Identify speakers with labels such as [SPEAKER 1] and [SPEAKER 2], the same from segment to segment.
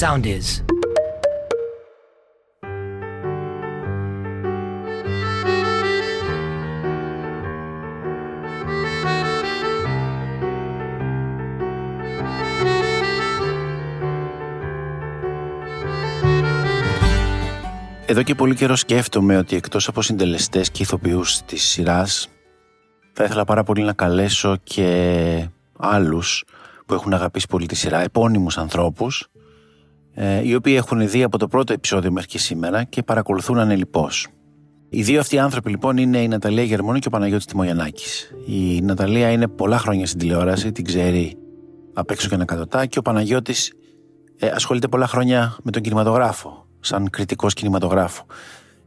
[SPEAKER 1] Sound is.
[SPEAKER 2] Εδώ και πολύ καιρό σκέφτομαι ότι εκτός από συντελεστές και ηθοποιούς της σειράς θα ήθελα πάρα πολύ να καλέσω και άλλους που έχουν αγαπήσει πολύ τη σειρά, επώνυμους ανθρώπους ε, οι οποίοι έχουν δει από το πρώτο επεισόδιο μέχρι και σήμερα και παρακολουθούν ανελιπώς. Οι δύο αυτοί άνθρωποι λοιπόν είναι η Ναταλία Γερμονή και ο Παναγιώτης Τιμογιαννάκης. Η Ναταλία είναι πολλά χρόνια στην τηλεόραση, την ξέρει απ' έξω και ανακατοτά και ο Παναγιώτης ε, ασχολείται πολλά χρόνια με τον κινηματογράφο, σαν κριτικός κινηματογράφου.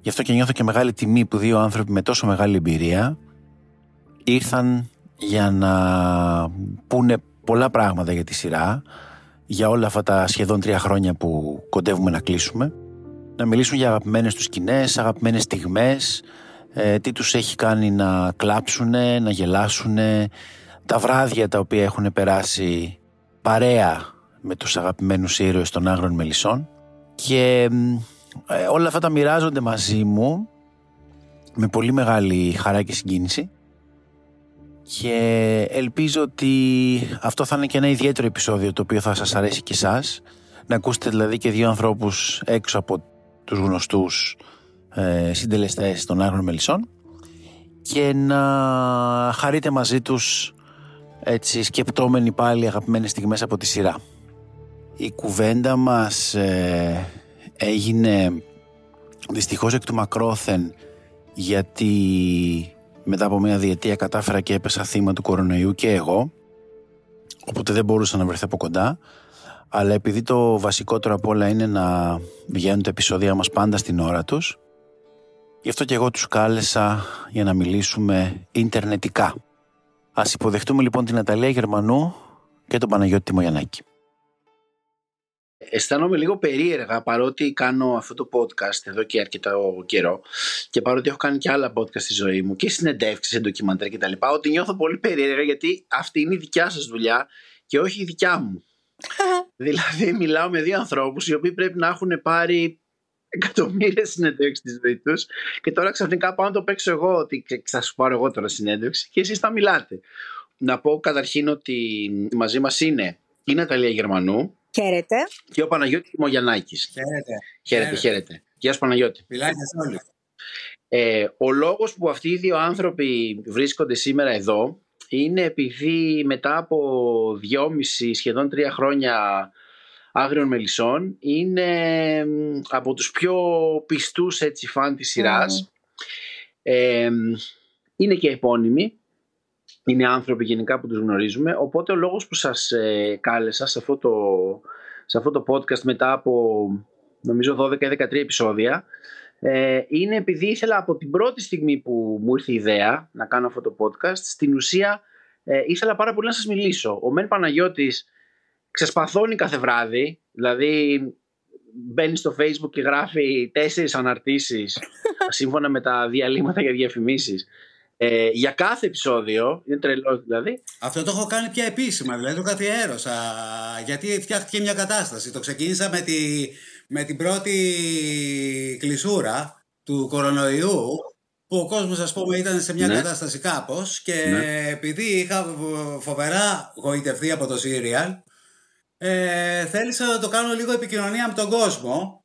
[SPEAKER 2] Γι' αυτό και νιώθω και μεγάλη τιμή που δύο άνθρωποι με τόσο μεγάλη εμπειρία ήρθαν για να πούνε πολλά πράγματα για τη σειρά, για όλα αυτά τα σχεδόν τρία χρόνια που κοντεύουμε να κλείσουμε, να μιλήσουν για αγαπημένες τους σκηνές, αγαπημένες στιγμές, ε, τι τους έχει κάνει να κλάψουνε, να γελάσουνε, τα βράδια τα οποία έχουν περάσει παρέα με τους αγαπημένους ήρωες των Άγρων Μελισσών. Και ε, όλα αυτά τα μοιράζονται μαζί μου με πολύ μεγάλη χαρά και συγκίνηση και ελπίζω ότι αυτό θα είναι και ένα ιδιαίτερο επεισόδιο το οποίο θα σας αρέσει και εσάς να ακούσετε δηλαδή και δύο ανθρώπους έξω από τους γνωστούς ε, συντελεστές των Άγρων Μελισσών και να χαρείτε μαζί τους έτσι σκεπτόμενοι πάλι αγαπημένες στιγμές από τη σειρά. Η κουβέντα μας ε, έγινε δυστυχώς εκ του μακρόθεν γιατί μετά από μια διετία κατάφερα και έπεσα θύμα του κορονοϊού και εγώ οπότε δεν μπορούσα να βρεθεί από κοντά αλλά επειδή το βασικότερο από όλα είναι να βγαίνουν τα επεισόδια μας πάντα στην ώρα τους γι' αυτό και εγώ τους κάλεσα για να μιλήσουμε ίντερνετικά. Ας υποδεχτούμε λοιπόν την Ναταλία Γερμανού και τον Παναγιώτη Τιμογιαννάκη. Αισθάνομαι λίγο περίεργα παρότι κάνω αυτό το podcast εδώ και αρκετά καιρό και παρότι έχω κάνει και άλλα podcast στη ζωή μου και συνεντεύξεις, σε ντοκιμαντέρ κτλ. Ότι νιώθω πολύ περίεργα γιατί αυτή είναι η δικιά σας δουλειά και όχι η δικιά μου. δηλαδή μιλάω με δύο ανθρώπους οι οποίοι πρέπει να έχουν πάρει εκατομμύρια συνέντευξη στη ζωή τους και τώρα ξαφνικά πάω να το παίξω εγώ ότι θα σου πάρω εγώ τώρα συνέντευξη και εσείς θα μιλάτε. Να πω καταρχήν ότι μαζί μας είναι η Ναταλία Γερμανού
[SPEAKER 3] Χαίρετε.
[SPEAKER 2] Και ο Παναγιώτης Μογιαννάκης.
[SPEAKER 4] Χαίρετε.
[SPEAKER 2] Χαίρετε, χαίρετε. Γεια σου Παναγιώτη.
[SPEAKER 4] Μιλάει σε όλους.
[SPEAKER 2] Ε, ο λόγος που αυτοί οι δύο άνθρωποι βρίσκονται σήμερα εδώ είναι επειδή μετά από δυόμιση σχεδόν τρία χρόνια άγριων μελισσών είναι από τους πιο πιστούς έτσι φαν της σειράς. Ε, είναι και επώνυμοι είναι άνθρωποι γενικά που τους γνωρίζουμε. Οπότε ο λόγος που σας ε, κάλεσα σε αυτό, το, σε αυτό το podcast μετά από νομίζω 12-13 επεισόδια ε, είναι επειδή ήθελα από την πρώτη στιγμή που μου ήρθε η ιδέα να κάνω αυτό το podcast στην ουσία ε, ήθελα πάρα πολύ να σας μιλήσω. Ο Μεν Παναγιώτης ξεσπαθώνει κάθε βράδυ, δηλαδή μπαίνει στο facebook και γράφει τέσσερις αναρτήσεις σύμφωνα με τα διαλύματα για διαφημίσεις ε, για κάθε επεισόδιο, είναι τρελός δηλαδή.
[SPEAKER 4] Αυτό το έχω κάνει πια επίσημα, δηλαδή το καθιέρωσα. Γιατί φτιάχτηκε μια κατάσταση. Το ξεκίνησα με, τη, με την πρώτη κλεισούρα του κορονοϊού που ο κόσμος ας πούμε ήταν σε μια ναι. κατάσταση κάπως και ναι. επειδή είχα φοβερά γοητευτεί από το Serial ε, θέλησα να το κάνω λίγο επικοινωνία με τον κόσμο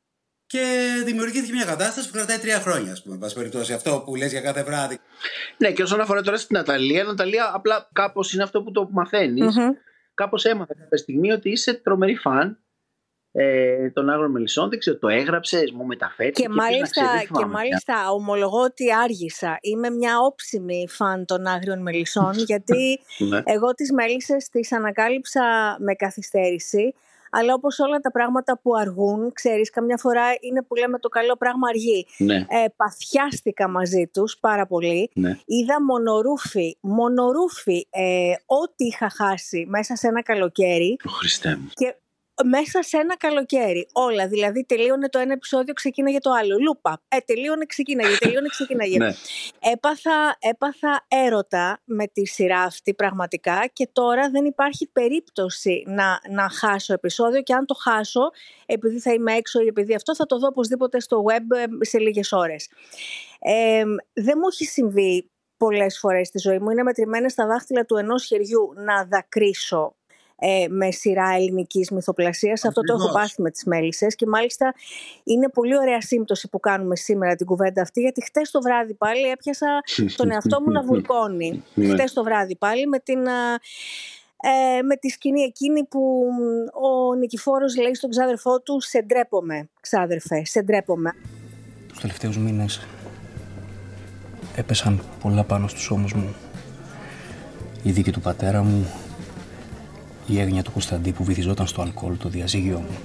[SPEAKER 4] και δημιουργήθηκε μια κατάσταση που κρατάει τρία χρόνια, ας πούμε, περιπτώσει. Αυτό που λες για κάθε βράδυ.
[SPEAKER 2] Ναι, και όσον αφορά τώρα στην Ναταλία, Ναταλία απλά κάπως είναι αυτό που το μαθαίνεις. Mm-hmm. Κάπως έμαθα κάποια στιγμή ότι είσαι τρομερή φαν ε, των Άγρων Μελισσών. Δεν ξέρω, το έγραψες, μου μεταφέρει.
[SPEAKER 3] Και, μάλιστα, και μάλιστα ομολογώ ότι άργησα. Είμαι μια όψιμη φαν των Άγριων Μελισσών, γιατί ναι. εγώ τις μέλισσες τις ανακάλυψα με καθυστέρηση αλλά όπως όλα τα πράγματα που αργούν, ξέρεις, καμιά φορά είναι που λέμε το καλό πράγμα αργεί.
[SPEAKER 2] Ναι.
[SPEAKER 3] Ε, παθιάστηκα μαζί τους πάρα πολύ.
[SPEAKER 2] Ναι.
[SPEAKER 3] Είδα μονορούφι, μονορούφι ε, ό,τι είχα χάσει μέσα σε ένα καλοκαίρι.
[SPEAKER 2] Χριστέ μου.
[SPEAKER 3] Και μέσα σε ένα καλοκαίρι. Όλα. Δηλαδή, τελείωνε το ένα επεισόδιο, ξεκίναγε το άλλο. Λούπα. Ε, τελείωνε, ξεκίναγε. Τελείωνε, ξεκίναγε. ναι. έπαθα, έπαθα έρωτα με τη σειρά αυτή πραγματικά και τώρα δεν υπάρχει περίπτωση να, να χάσω επεισόδιο και αν το χάσω, επειδή θα είμαι έξω ή επειδή αυτό, θα το δω οπωσδήποτε στο web ε, σε λίγες ώρες. Ε, δεν μου έχει συμβεί πολλές φορές στη ζωή μου. Είναι μετρημένες στα δάχτυλα του ενός χεριού να δακρύσω ε, με σειρά ελληνικής μυθοπλασίας. Αυτό το έχω πάθει με τις μέλισσες. Και μάλιστα είναι πολύ ωραία σύμπτωση που κάνουμε σήμερα την κουβέντα αυτή, γιατί χτες το βράδυ πάλι έπιασα τον εαυτό μου να βουλκώνει. Ναι. χτες το βράδυ πάλι με την. Ε, με τη σκηνή εκείνη που ο Νικηφόρος λέει στον ξάδερφό του «Σε ντρέπομαι, ξάδερφε, σε ντρέπομαι».
[SPEAKER 1] Τους τελευταίους μήνες έπεσαν πολλά πάνω στους ώμους μου. Η δίκη του πατέρα μου, η έγνοια του Κωνσταντή που βυθιζόταν στο αλκοόλ το διαζύγιο μου.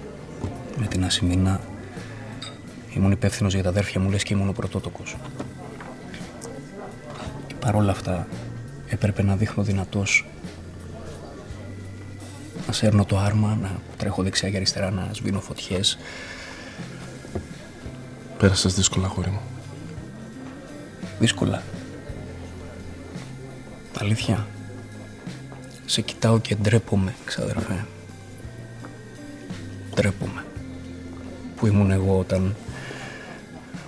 [SPEAKER 1] Με την Ασημίνα ήμουν υπεύθυνος για τα αδέρφια μου, λες και ήμουν ο πρωτότοκος. Και παρόλα αυτά έπρεπε να δείχνω δυνατός να σέρνω το άρμα, να τρέχω δεξιά και αριστερά, να σβήνω φωτιές.
[SPEAKER 5] Πέρασες δύσκολα, χώρι μου.
[SPEAKER 1] Δύσκολα. Αλήθεια. Σε κοιτάω και ντρέπομαι, ξαδερφέ. Ντρέπομαι. Που ήμουν εγώ όταν...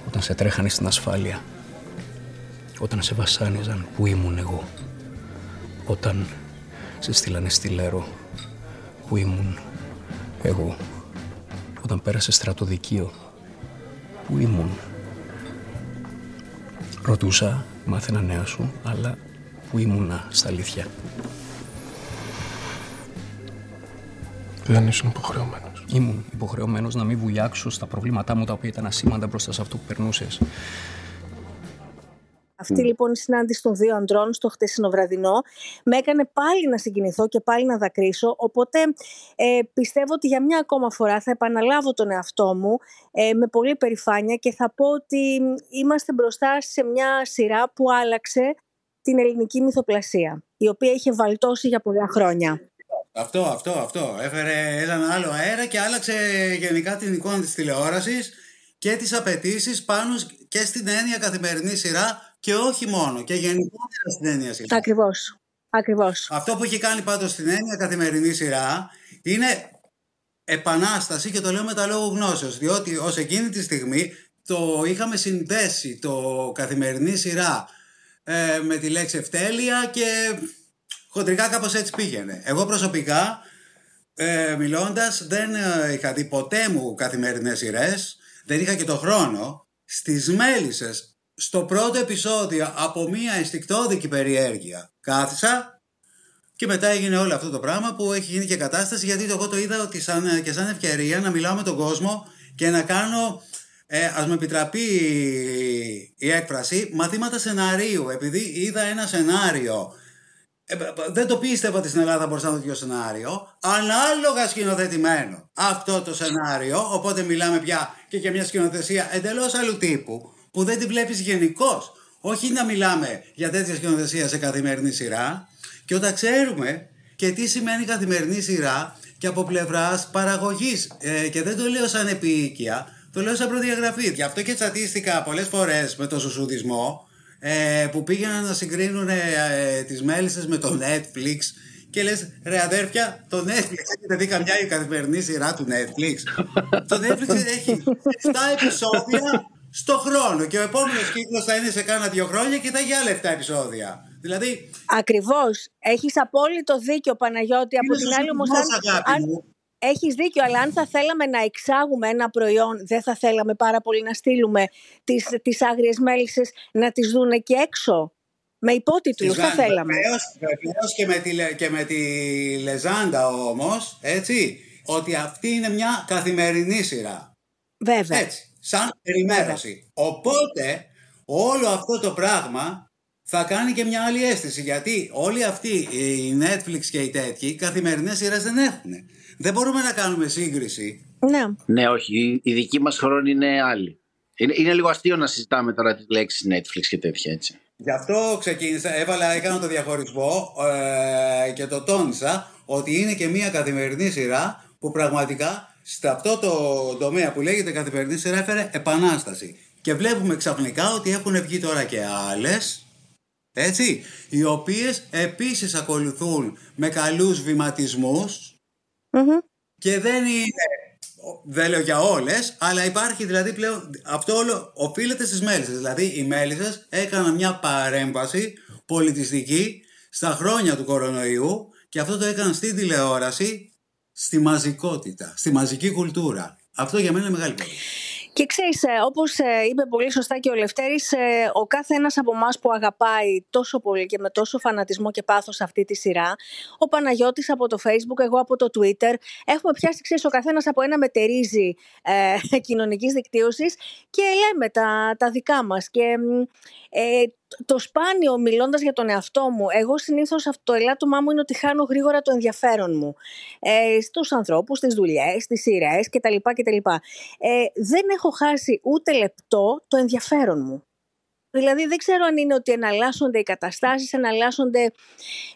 [SPEAKER 1] Όταν σε τρέχανε στην ασφάλεια. Όταν σε βασάνιζαν, που ήμουν εγώ. Όταν σε στείλανε στη Λέρο, που ήμουν εγώ. Όταν πέρασε στρατοδικείο, που ήμουν. Ρωτούσα, μάθαινα νέα σου, αλλά που ήμουνα στα αλήθεια.
[SPEAKER 5] Δεν ήσουν υποχρεωμένος.
[SPEAKER 1] Ήμουν υποχρεωμένος να μην βουλιάξω στα προβλήματά μου τα οποία ήταν ασήμαντα μπροστά σε αυτό που περνούσες.
[SPEAKER 3] Αυτή λοιπόν η συνάντηση των δύο αντρών στο χτεσινό βραδινό με έκανε πάλι να συγκινηθώ και πάλι να δακρύσω. Οπότε ε, πιστεύω ότι για μια ακόμα φορά θα επαναλάβω τον εαυτό μου ε, με πολύ περηφάνεια και θα πω ότι είμαστε μπροστά σε μια σειρά που άλλαξε την ελληνική μυθοπλασία, η οποία είχε βαλτώσει για πολλά χρόνια.
[SPEAKER 4] Αυτό, αυτό, αυτό. Έφερε έναν άλλο αέρα και άλλαξε γενικά την εικόνα της τηλεόρασης και τις απαιτήσεις πάνω και στην έννοια καθημερινή σειρά και όχι μόνο και γενικότερα στην έννοια σειρά.
[SPEAKER 3] Ακριβώς. Ακριβώς.
[SPEAKER 4] Αυτό που έχει κάνει πάντως στην έννοια καθημερινή σειρά είναι επανάσταση και το λέω με τα λόγου γνώσεως διότι ως εκείνη τη στιγμή το είχαμε συνδέσει το καθημερινή σειρά ε, με τη λέξη ευτέλεια και χοντρικά κάπως έτσι πήγαινε. Εγώ προσωπικά, ε, μιλώντας, δεν ε, είχα δει ποτέ μου καθημερινές σειρές, δεν είχα και το χρόνο. Στις μέλισσες, στο πρώτο επεισόδιο, από μία αισθηκτόδικη περιέργεια, κάθισα και μετά έγινε όλο αυτό το πράγμα που έχει γίνει και κατάσταση γιατί εγώ το είδα ότι σαν, και σαν ευκαιρία να μιλάω με τον κόσμο και να κάνω ε, ας με επιτραπεί η έκφραση, μαθήματα σεναρίου. Επειδή είδα ένα σενάριο ε, δεν το πίστευα ότι στην Ελλάδα μπορούσα να δω τέτοιο σενάριο. Ανάλογα σκηνοθετημένο αυτό το σενάριο. Οπότε μιλάμε πια και για μια σκηνοθεσία εντελώς άλλου τύπου που δεν τη βλέπεις γενικώς. Όχι να μιλάμε για τέτοια σκηνοθεσία σε καθημερινή σειρά. Και όταν ξέρουμε και τι σημαίνει καθημερινή σειρά και από πλευράς παραγωγής. Ε, και δεν το λέω σαν επίοικια, το λέω σαν προδιαγραφή. Γι' αυτό και τσατίστηκα πολλές φορές με το σουσουδισμό ε, που πήγαιναν να συγκρίνουν ε, ε, τις μέλισσες με το Netflix και λες ρε αδέρφια το Netflix έχετε δει καμιά η καθημερινή σειρά του Netflix; Το Netflix έχει 7 επεισόδια στο χρόνο και ο επόμενος κύκλος θα είναι σε κάνα δύο χρόνια και θα έχει άλλα 7 επεισόδια Δηλαδή...
[SPEAKER 3] Ακριβώς. Έχεις απόλυτο δίκιο Παναγιώτη. Από την άλλη όμως αν, Έχεις δίκιο, αλλά αν θα θέλαμε να εξάγουμε ένα προϊόν, δεν θα θέλαμε πάρα πολύ να στείλουμε τις, τις άγριες μέλισσες να τις δούνε και έξω. Με υπότιτλους θα θέλαμε.
[SPEAKER 4] Βεβαίως και, με τη, και με τη Λεζάντα όμως, έτσι, ότι αυτή είναι μια καθημερινή σειρά.
[SPEAKER 3] Βέβαια.
[SPEAKER 4] Έτσι, σαν περιμέρωση. Οπότε, όλο αυτό το πράγμα θα κάνει και μια άλλη αίσθηση. Γιατί όλοι αυτοί, οι Netflix και οι τέτοιοι, καθημερινές σειρές δεν έχουν. Δεν μπορούμε να κάνουμε σύγκριση.
[SPEAKER 3] Ναι.
[SPEAKER 2] Ναι, όχι. Η δική μας χρόνη είναι άλλη. Είναι, είναι λίγο αστείο να συζητάμε τώρα τις λέξεις Netflix και τέτοια έτσι.
[SPEAKER 4] Γι' αυτό ξεκίνησα, έβαλα, έκανα το διαχωρισμό ε, και το τόνισα ότι είναι και μια καθημερινή σειρά που πραγματικά σε αυτό το τομέα που λέγεται καθημερινή σειρά έφερε επανάσταση. Και βλέπουμε ξαφνικά ότι έχουν βγει τώρα και άλλες, έτσι, οι οποίες επίσης ακολουθούν με καλούς και δεν είναι, δεν λέω για όλες, αλλά υπάρχει δηλαδή πλέον, αυτό όλο οφείλεται στις μέλισσες. Δηλαδή οι μέλισσες έκαναν μια παρέμβαση πολιτιστική στα χρόνια του κορονοϊού και αυτό το έκαναν στην τηλεόραση, στη μαζικότητα, στη μαζική κουλτούρα. Αυτό για μένα είναι μεγάλη πόλη.
[SPEAKER 3] Και ξέρεις, ε, όπως ε, είπε πολύ σωστά και ο Λευτέρης, ε, ο κάθε ένας από εμάς που αγαπάει τόσο πολύ και με τόσο φανατισμό και πάθος αυτή τη σειρά, ο Παναγιώτης από το Facebook, εγώ από το Twitter, έχουμε πιάσει, ξέρεις, ο καθένας από ένα μετερίζει ε, κοινωνικής δικτύωσης και λέμε τα, τα δικά μας. Και ε, το σπάνιο μιλώντας για τον εαυτό μου, εγώ συνήθως το ελάττωμά μου είναι ότι χάνω γρήγορα το ενδιαφέρον μου ε, στους ανθρώπους, στις δουλειές, στις σειρές κτλ. κτλ. Ε, δεν έχω χάσει ούτε λεπτό το ενδιαφέρον μου. Δηλαδή δεν ξέρω αν είναι ότι εναλλάσσονται οι καταστάσεις, εναλλάσσονται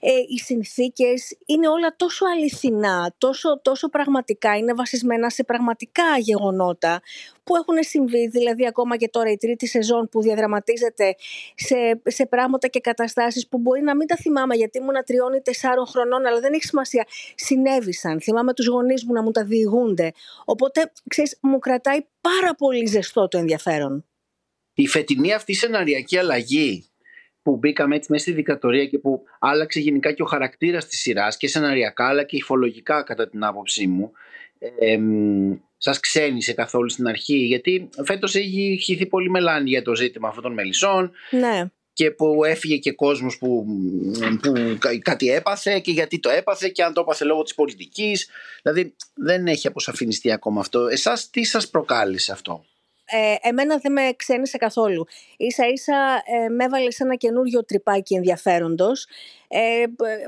[SPEAKER 3] ε, οι συνθήκες. Είναι όλα τόσο αληθινά, τόσο, τόσο πραγματικά, είναι βασισμένα σε πραγματικά γεγονότα που έχουν συμβεί, δηλαδή ακόμα και τώρα η τρίτη σεζόν που διαδραματίζεται σε, σε πράγματα και καταστάσεις που μπορεί να μην τα θυμάμαι γιατί ήμουν τριών ή τεσσάρων χρονών, αλλά δεν έχει σημασία. Συνέβησαν. Θυμάμαι τους γονείς μου να μου τα διηγούνται. Οπότε, ξέρεις, μου κρατάει πάρα πολύ ζεστό το ενδιαφέρον
[SPEAKER 6] η φετινή αυτή σεναριακή αλλαγή που μπήκαμε έτσι μέσα στη δικατορία και που άλλαξε γενικά και ο χαρακτήρας της σειράς και σεναριακά αλλά και υφολογικά κατά την άποψή μου. Ε, σας ξένησε καθόλου στην αρχή γιατί φέτος έχει χυθεί πολύ μελάνη για το ζήτημα αυτών των μελισσών
[SPEAKER 3] ναι.
[SPEAKER 6] και που έφυγε και κόσμος που, που κάτι έπαθε και γιατί το έπαθε και αν το έπαθε λόγω της πολιτικής δηλαδή δεν έχει αποσαφινιστεί ακόμα αυτό εσάς τι σας προκάλεσε αυτό;
[SPEAKER 3] Ε, εμένα δεν με ξένησε καθόλου. Ίσα ίσα ε, με έβαλε σε ένα καινούριο τρυπάκι ενδιαφέροντος ε,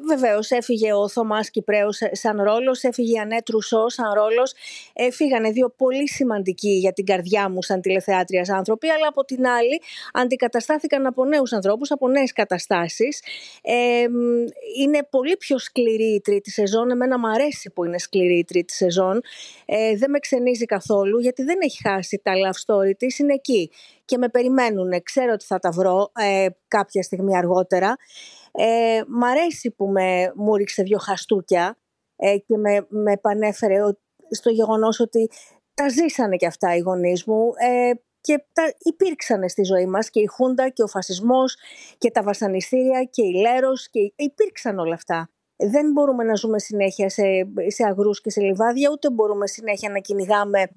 [SPEAKER 3] Βεβαίως έφυγε ο Θωμάς Κυπρέος σαν ρόλος, έφυγε η Ανέτ Ρουσό σαν ρόλος. Ε, φύγανε δύο πολύ σημαντικοί για την καρδιά μου σαν τηλεθεάτριας άνθρωποι, αλλά από την άλλη αντικαταστάθηκαν από νέους ανθρώπους, από νέες καταστάσεις. Ε, είναι πολύ πιο σκληρή η τρίτη σεζόν. Εμένα μου αρέσει που είναι σκληρή η τρίτη σεζόν. Ε, δεν με ξενίζει καθόλου, γιατί δεν έχει χάσει τα love story της, είναι εκεί. Και με περιμένουν. Ξέρω ότι θα τα βρω ε, κάποια στιγμή αργότερα. Ε, μ' αρέσει που με, μου ρίξε δύο χαστούκια ε, και με, με επανέφερε στο γεγονός ότι τα ζήσανε και αυτά οι γονείς μου ε, και τα υπήρξαν στη ζωή μας και η Χούντα και ο φασισμός και τα βασανιστήρια και η Λέρος και υπήρξαν όλα αυτά. Δεν μπορούμε να ζούμε συνέχεια σε, σε αγρούς και σε λιβάδια, ούτε μπορούμε συνέχεια να κυνηγάμε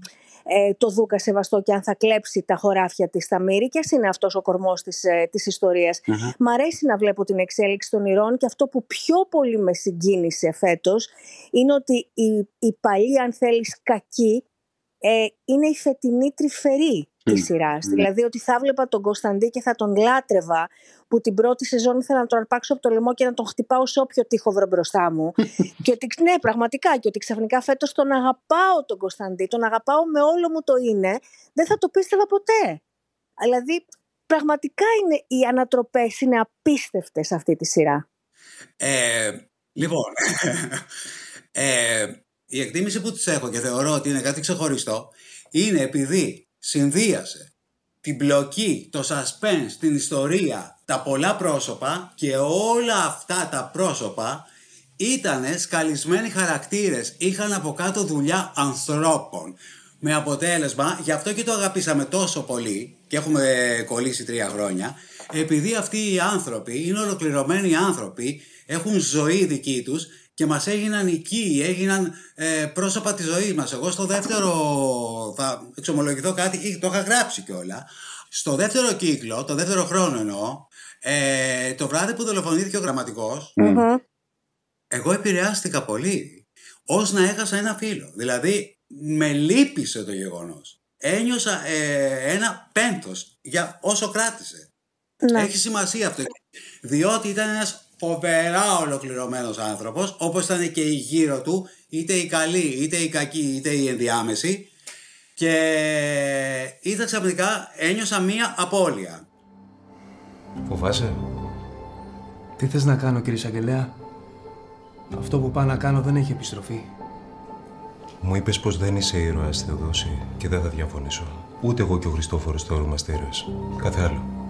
[SPEAKER 3] ε, το Δούκα Σεβαστό και αν θα κλέψει τα χωράφια της στα μύρη και είναι αυτός ο κορμός της, ε, της ιστορίας. Μ' αρέσει να βλέπω την εξέλιξη των ηρών και αυτό που πιο πολύ με συγκίνησε φέτος είναι ότι η, η παλή αν θέλεις κακή ε, είναι η φετινή τρυφερή της σειράς. Ναι. Δηλαδή ότι θα βλέπα τον Κωνσταντί και θα τον λάτρευα, που την πρώτη σεζόν ήθελα να τον αρπάξω από το λαιμό και να τον χτυπάω σε όποιο τείχο βρω μπροστά μου. και ότι, ναι, πραγματικά, και ότι ξαφνικά φέτος τον αγαπάω τον Κωνσταντί, τον αγαπάω με όλο μου το είναι, δεν θα το πίστευα ποτέ. Δηλαδή, πραγματικά είναι, οι ανατροπές είναι απίστευτες αυτή τη σειρά.
[SPEAKER 4] Ε, λοιπόν, ε, η εκτίμηση που τις έχω και θεωρώ ότι είναι κάτι ξεχωριστό είναι επειδή συνδύασε την πλοκή, το suspense, την ιστορία, τα πολλά πρόσωπα και όλα αυτά τα πρόσωπα ήταν σκαλισμένοι χαρακτήρες, είχαν από κάτω δουλειά ανθρώπων. Με αποτέλεσμα, γι' αυτό και το αγαπήσαμε τόσο πολύ και έχουμε κολλήσει τρία χρόνια, επειδή αυτοί οι άνθρωποι είναι ολοκληρωμένοι άνθρωποι, έχουν ζωή δική τους και μας έγιναν οικοί, έγιναν ε, πρόσωπα της ζωής μας. Εγώ στο δεύτερο, θα εξομολογηθώ κάτι, το είχα γράψει κιόλα. Στο δεύτερο κύκλο, το δεύτερο χρόνο εννοώ, ε, το βράδυ που δολοφονήθηκε ο γραμματικος εγώ επηρεάστηκα πολύ, ως να έχασα ένα φίλο. Δηλαδή, με λύπησε το γεγονός. Ένιωσα ε, ένα πένθος για όσο κράτησε. Ναι. Έχει σημασία αυτό. Διότι ήταν ένας φοβερά ολοκληρωμένος άνθρωπος, όπως ήταν και η γύρω του, είτε η καλή, είτε η κακή, είτε η ενδιάμεση. Και είδα ξαφνικά, ένιωσα μία απώλεια.
[SPEAKER 7] Φοβάσαι; Τι θες να κάνω κύριε Σαγγελέα; Αυτό που πάω να κάνω δεν έχει επιστροφή. Μου είπες πως δεν είσαι ήρωας, Θεοδόση, και δεν θα διαφωνήσω. Ούτε εγώ και ο Χριστόφορος θεωρούμαστε ήρωε. Κάθε άλλο.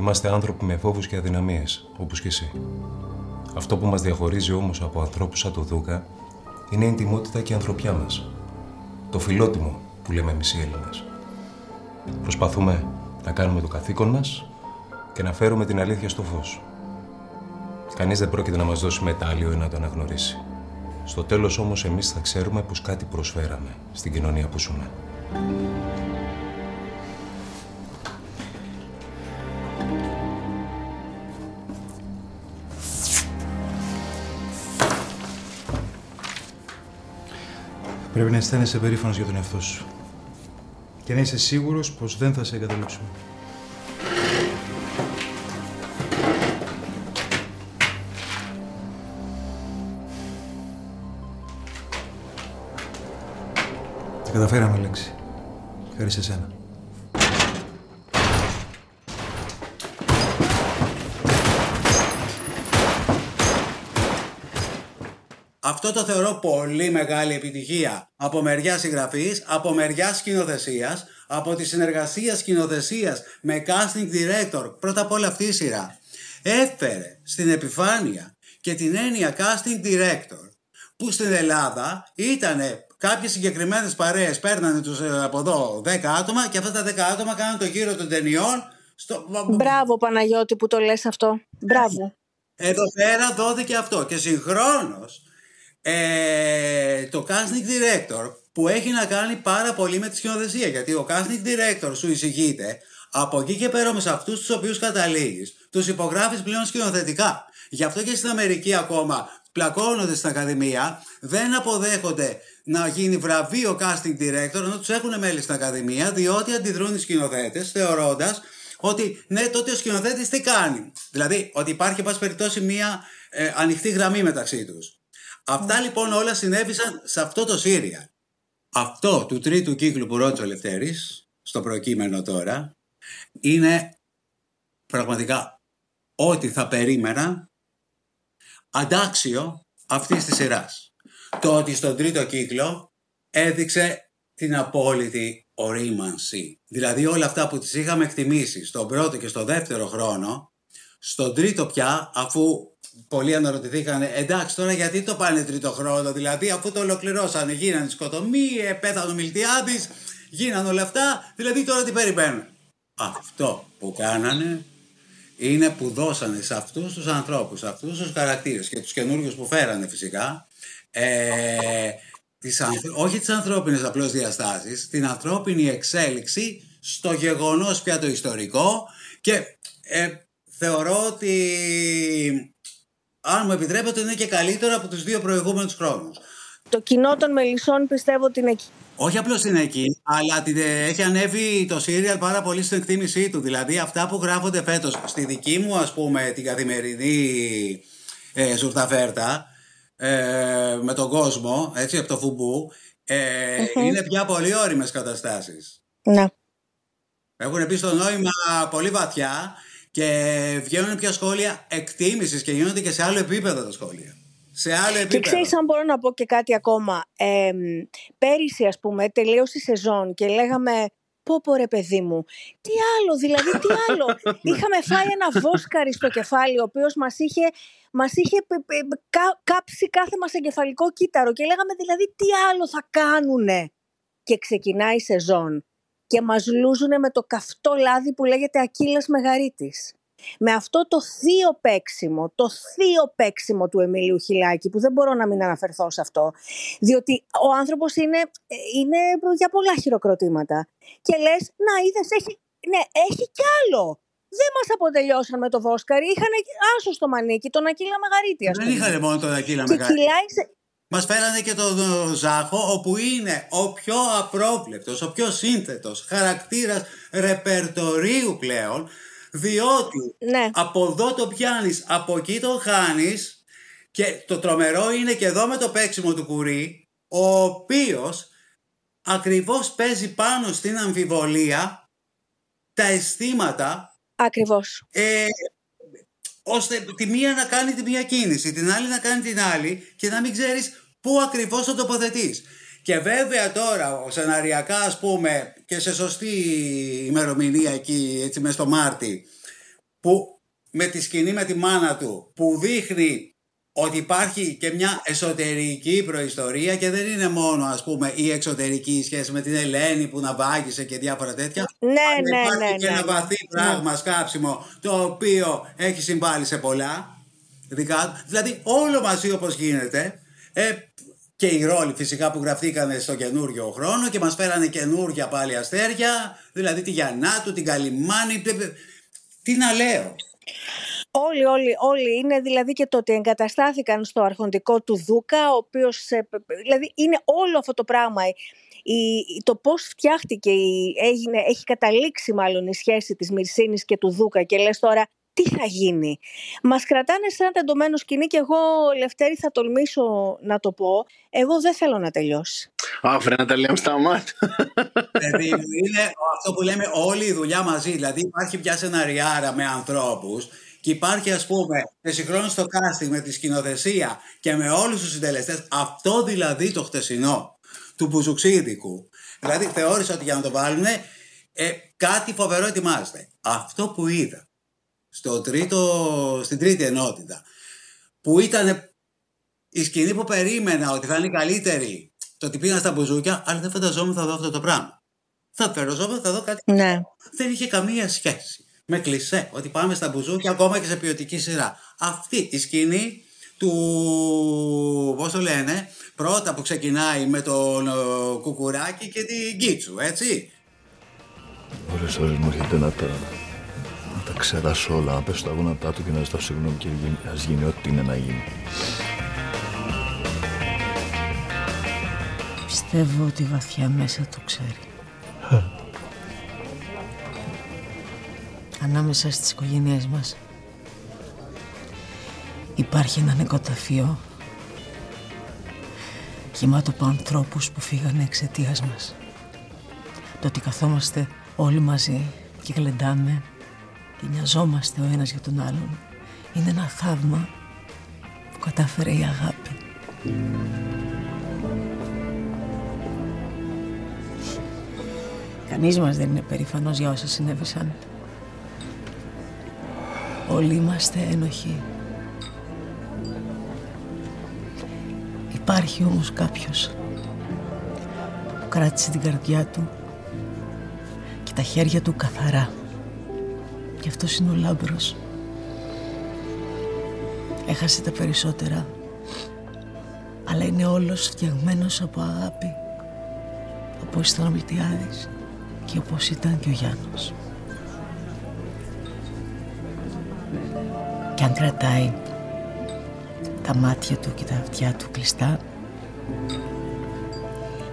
[SPEAKER 7] Είμαστε άνθρωποι με φόβους και αδυναμίες, όπως και εσύ. Αυτό που μας διαχωρίζει όμως από ανθρώπους σαν το Δούκα είναι η εντυμότητα και η ανθρωπιά μας. Το φιλότιμο που λέμε εμείς οι Έλληνες. Προσπαθούμε να κάνουμε το καθήκον μας και να φέρουμε την αλήθεια στο φως. Κανείς δεν πρόκειται να μας δώσει μετάλλιο ή να το αναγνωρίσει. Στο τέλος όμως εμείς θα ξέρουμε πως κάτι προσφέραμε στην κοινωνία που ζούμε.
[SPEAKER 8] Πρέπει να αισθάνεσαι περήφανος για τον εαυτό σου. Και να είσαι σίγουρος πως δεν θα σε εγκαταλείψουμε. Τα καταφέραμε, λέξη. Χάρη σε σένα.
[SPEAKER 4] Αυτό το θεωρώ πολύ μεγάλη επιτυχία από μεριά συγγραφή, από μεριά σκηνοθεσίας, από τη συνεργασία σκηνοθεσίας με casting director. Πρώτα απ' όλα αυτή η σειρά έφερε στην επιφάνεια και την έννοια casting director που στην Ελλάδα ήταν κάποιες συγκεκριμένες παρέες παίρνανε τους ε, από εδώ 10 άτομα και αυτά τα 10 άτομα κάνουν το γύρο των ταινιών στο...
[SPEAKER 3] Μπράβο Παναγιώτη που το λες αυτό. Μπράβο.
[SPEAKER 4] Εδώ πέρα δόθηκε αυτό και συγχρόνως ε, το casting director που έχει να κάνει πάρα πολύ με τη σκηνοθεσία γιατί ο casting director σου εισηγείται από εκεί και πέρα με αυτούς τους οποίους καταλήγεις, τους υπογράφεις πλέον σκηνοθετικά. Γι' αυτό και στην Αμερική ακόμα πλακώνονται στην Ακαδημία, δεν αποδέχονται να γίνει βραβείο casting director, ενώ τους έχουν μέλη στην Ακαδημία, διότι αντιδρούν οι σκηνοθέτες, θεωρώντας ότι ναι, τότε ο σκηνοθέτης τι κάνει. Δηλαδή, ότι υπάρχει, εν πάση περιπτώσει, μία ε, ανοιχτή γραμμή μεταξύ τους. Αυτά λοιπόν όλα συνέβησαν σε αυτό το Σύρια. Αυτό του τρίτου κύκλου που ρώτησε ο Λευτέρης, στο προκείμενο τώρα, είναι πραγματικά ό,τι θα περίμενα αντάξιο αυτής της σειράς. Το ότι στον τρίτο κύκλο έδειξε την απόλυτη ορίμανση. Δηλαδή όλα αυτά που τις είχαμε εκτιμήσει στον πρώτο και στο δεύτερο χρόνο, στον τρίτο πια, αφού πολλοί αναρωτηθήκαν, εντάξει τώρα γιατί το πάνε τρίτο χρόνο, δηλαδή αφού το ολοκληρώσανε, γίνανε σκοτωμοί, πέθανε ο Μιλτιάδης, γίνανε όλα αυτά, δηλαδή τώρα τι περιμένουν. Αυτό που κάνανε είναι που δώσανε σε αυτούς τους ανθρώπους, σε αυτούς τους χαρακτήρες και τους καινούριους που φέρανε φυσικά, ε, τις, όχι τις ανθρώπινες απλώς διαστάσεις, την ανθρώπινη εξέλιξη στο γεγονός πια το ιστορικό και ε, θεωρώ ότι αν μου επιτρέπετε είναι και καλύτερο από τους δύο προηγούμενους χρόνους.
[SPEAKER 3] Το κοινό των μελισσών πιστεύω ότι είναι εκεί.
[SPEAKER 4] Όχι απλώς είναι εκεί, αλλά έχει ανέβει το σύριαλ πάρα πολύ στην εκτίμησή του. Δηλαδή αυτά που γράφονται φέτος στη δική μου, ας πούμε, την καθημερινή ε, ζουρταφέρτα ε, με τον κόσμο, έτσι, από το φουμπού, ε, είναι πια πολύ όριμες καταστάσεις.
[SPEAKER 3] Ναι.
[SPEAKER 4] Έχουν πει στο νόημα πολύ βαθιά και βγαίνουν πια σχόλια εκτίμησης και γίνονται και σε άλλο επίπεδο τα σχόλια σε άλλο επίπεδο.
[SPEAKER 3] Και ξέρεις αν μπορώ να πω και κάτι ακόμα. Ε, πέρυσι ας πούμε τελείωσε η σεζόν και λέγαμε πω πω ρε παιδί μου, τι άλλο, δηλαδή τι άλλο. Είχαμε φάει ένα βόσκαρι στο κεφάλι, ο οποίος μας είχε, μας είχε κάψει κάθε μας εγκεφαλικό κύτταρο και λέγαμε δηλαδή τι άλλο θα κάνουνε. Και ξεκινάει η σεζόν και μας λούζουνε με το καυτό λάδι που λέγεται Ακύλας Μεγαρίτης με αυτό το θείο παίξιμο, το θείο παίξιμο του Εμίλιου Χιλάκη, που δεν μπορώ να μην αναφερθώ σε αυτό, διότι ο άνθρωπος είναι, είναι για πολλά χειροκροτήματα. Και λες, να είδες, έχει, ναι, έχει κι άλλο. Δεν μας αποτελειώσαν με το Βόσκαρη. Είχαν άσο στο μανίκι, τον Ακύλα Μεγαρίτη.
[SPEAKER 4] Δεν είχαν μόνο τον Ακύλα Μεγαρίτη. Μας φέρανε και τον Ζάχο όπου είναι ο πιο απρόβλεπτος, ο πιο σύνθετος χαρακτήρας ρεπερτορίου πλέον διότι
[SPEAKER 3] ναι.
[SPEAKER 4] από εδώ το πιάνεις, από εκεί το χάνεις. Και το τρομερό είναι και εδώ με το παίξιμο του κουρί, ο οποίος ακριβώς παίζει πάνω στην αμφιβολία τα αισθήματα.
[SPEAKER 3] Ακριβώς.
[SPEAKER 4] Ε, ώστε τη μία να κάνει τη μία κίνηση, την άλλη να κάνει την άλλη και να μην ξέρεις πού ακριβώς θα τοποθετείς. Και βέβαια τώρα, σεναριακά ας πούμε, και σε σωστή ημερομηνία εκεί, έτσι μες στο Μάρτι, που με τη σκηνή με τη μάνα του, που δείχνει ότι υπάρχει και μια εσωτερική προϊστορία και δεν είναι μόνο ας πούμε η εξωτερική σχέση με την Ελένη που να βάγισε και διάφορα τέτοια.
[SPEAKER 3] Ναι, ναι,
[SPEAKER 4] υπάρχει
[SPEAKER 3] ναι,
[SPEAKER 4] και ένα
[SPEAKER 3] ναι.
[SPEAKER 4] βαθύ πράγμα σκάψιμο το οποίο έχει συμβάλει σε πολλά. Δικά, δηλαδή όλο μαζί όπως γίνεται ε, και οι ρόλοι φυσικά που γραφτήκαν στο καινούριο χρόνο και μας φέρανε καινούργια πάλι αστέρια, δηλαδή τη Γιαννάτου, την Καλιμάνη, τι να λέω.
[SPEAKER 3] Όλοι, όλοι, όλοι είναι δηλαδή και το ότι εγκαταστάθηκαν στο αρχοντικό του Δούκα, ο οποίος, ε, δηλαδή είναι όλο αυτό το πράγμα. Η, το πώς φτιάχτηκε, η, έγινε, έχει καταλήξει μάλλον η σχέση της Μυρσίνης και του Δούκα και λες τώρα τι θα γίνει. Μας κρατάνε σε ένα τεντωμένο σκηνή και εγώ, Λευτέρη, θα τολμήσω να το πω. Εγώ δεν θέλω να τελειώσει.
[SPEAKER 6] Άφρε να τα λέμε στα μάτια.
[SPEAKER 4] Δηλαδή, είναι αυτό που λέμε όλη η δουλειά μαζί. Δηλαδή υπάρχει πια σεναριάρα με ανθρώπους και υπάρχει ας πούμε σε συγχρόνως στο casting με τη σκηνοθεσία και με όλους τους συντελεστές αυτό δηλαδή το χτεσινό του Μπουζουξίδικου. Δηλαδή θεώρησα ότι για να το βάλουν ε, κάτι φοβερό ετοιμάζεται. Αυτό που είδα στο τρίτο, στην τρίτη ενότητα που ήταν η σκηνή που περίμενα ότι θα είναι καλύτερη το ότι πήγαν στα μπουζούκια αλλά δεν φανταζόμουν θα δω αυτό το πράγμα. Θα φερόζόμουν θα δω κάτι
[SPEAKER 3] ναι.
[SPEAKER 4] Δεν είχε καμία σχέση με κλισέ ότι πάμε στα μπουζούκια ακόμα και σε ποιοτική σειρά. Αυτή η σκηνή του, πώς το λένε, πρώτα που ξεκινάει με τον Κουκουράκη και την Κίτσου, έτσι.
[SPEAKER 9] Ώρες ώρες μου έρχεται να τα, να τα ξεράσω όλα, να πέσω τα γόνατά του και να ζητάω συγγνώμη και ας γίνει ό,τι είναι να γίνει.
[SPEAKER 10] Πιστεύω ότι βαθιά μέσα το ξέρει. Ανάμεσα στις οικογένειές μας υπάρχει ένα νοικοταφείο γεμάτο από ανθρώπους που φύγανε εξαιτίας μας. Το ότι καθόμαστε όλοι μαζί και γλεντάμε και νοιαζόμαστε ο ένας για τον άλλον είναι ένα θαύμα που κατάφερε η αγάπη. Κανείς μας δεν είναι περήφανος για όσα συνέβησαν. Όλοι είμαστε ένοχοι. Υπάρχει όμως κάποιος που κράτησε την καρδιά του και τα χέρια του καθαρά. Και αυτός είναι ο Λάμπρος. Έχασε τα περισσότερα, αλλά είναι όλος φτιαγμένος από αγάπη, όπως ήταν ο Μιλτιάδης και όπως ήταν και ο Γιάννος. Και αν κρατάει τα μάτια του και τα αυτιά του κλειστά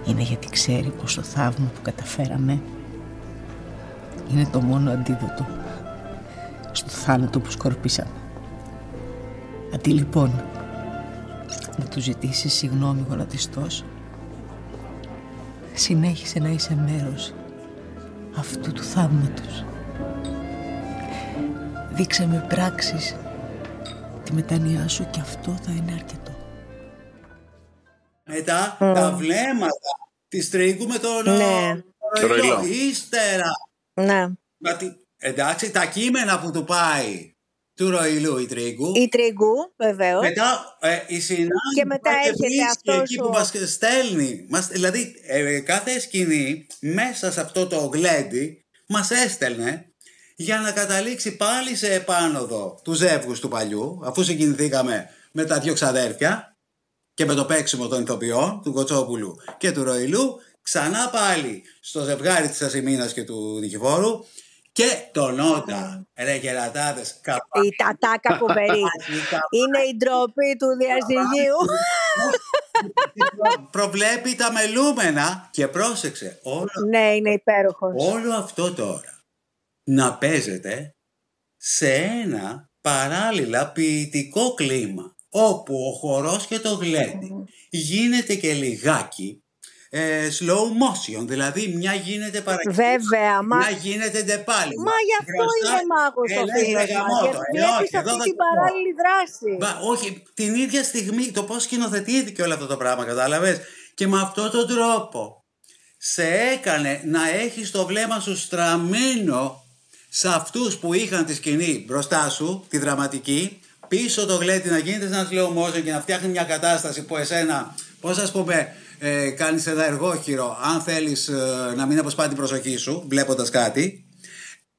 [SPEAKER 10] είναι γιατί ξέρει πως το θαύμα που καταφέραμε είναι το μόνο αντίδοτο στο θάνατο που σκορπίσαμε. Αντί λοιπόν να του ζητήσεις συγγνώμη γονατιστός συνέχισε να είσαι μέρος αυτού του θαύματος. Δείξε με πράξεις τη μετάνοιά σου και αυτό θα είναι αρκετό.
[SPEAKER 4] Μετά τα βλέμματα της Τρίγκου με τον
[SPEAKER 3] Ναι.
[SPEAKER 4] Ροϊλό. Ύστερα.
[SPEAKER 3] Ναι.
[SPEAKER 4] Εντάξει, τα κείμενα που του πάει του Ροϊλού η Τρίγκου.
[SPEAKER 3] Η Τρίγκου, βεβαίως.
[SPEAKER 4] Μετά ε, η συνάντηση
[SPEAKER 3] Και μετά
[SPEAKER 4] που
[SPEAKER 3] έρχεται
[SPEAKER 4] βρίσκει
[SPEAKER 3] αυτός
[SPEAKER 4] εκεί που
[SPEAKER 3] ο-
[SPEAKER 4] μας στέλνει. Μας, δηλαδή ε, κάθε σκηνή μέσα σε αυτό το γλέντι μας έστελνε για να καταλήξει πάλι σε επάνωδο τους ζεύγους του παλιού αφού συγκινηθήκαμε με τα δυο ξαδέρφια και με το παίξιμο των ηθοποιών του Κοτσόπουλου και του Ροϊλού ξανά πάλι στο ζευγάρι της Ασημίνας και του Νικηφόρου και τον Όντα, ρε κερατάδες,
[SPEAKER 3] Η τατάκα φοβερή. είναι η ντροπή του διαζυγίου.
[SPEAKER 4] προβλέπει τα μελούμενα και πρόσεξε όλο,
[SPEAKER 3] ναι, είναι υπέροχος.
[SPEAKER 4] όλο αυτό τώρα να παίζεται σε ένα παράλληλα ποιητικό κλίμα όπου ο χορός και το γλέντι γίνεται και λιγάκι ε, slow motion, δηλαδή μια γίνεται παρακολουθία,
[SPEAKER 3] Βέβαια, μα...
[SPEAKER 4] μια γίνεται ντεπάλι.
[SPEAKER 3] Μα γι' αυτό είναι μάγος ο φίλος μας. Γιατί βλέπεις αυτή την παράλληλη δράση.
[SPEAKER 4] Μα, όχι, την ίδια στιγμή το πώς σκηνοθετήθηκε όλο αυτό το πράγμα, κατάλαβες; και με αυτόν τον τρόπο σε έκανε να έχεις το βλέμμα σου στραμμένο σε αυτούς που είχαν τη σκηνή μπροστά σου, τη δραματική, πίσω το γλέτι να γίνεται ένας slow motion και να φτιάχνει μια κατάσταση που εσένα, πώς ας πούμε, ε, κάνεις ένα εργόχειρο αν θέλεις ε, να μην αποσπάει την προσοχή σου βλέποντας κάτι.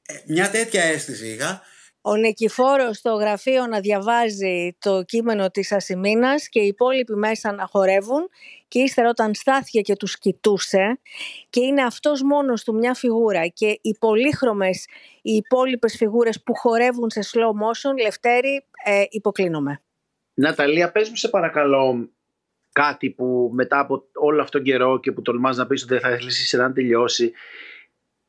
[SPEAKER 4] Ε, μια τέτοια αίσθηση είχα
[SPEAKER 3] ο Νικηφόρος στο γραφείο να διαβάζει το κείμενο της Ασημίνας και οι υπόλοιποι μέσα να χορεύουν και ύστερα όταν στάθηκε και τους κοιτούσε και είναι αυτός μόνος του μια φιγούρα και οι πολύχρωμες οι υπόλοιπες φιγούρες που χορεύουν σε slow motion, Λευτέρη, ε, υποκλίνομαι.
[SPEAKER 6] Ναταλία, πες μου σε παρακαλώ κάτι που μετά από όλο αυτόν τον καιρό και που τολμάς να πεις ότι δεν θα ήθελες η σειρά να τελειώσει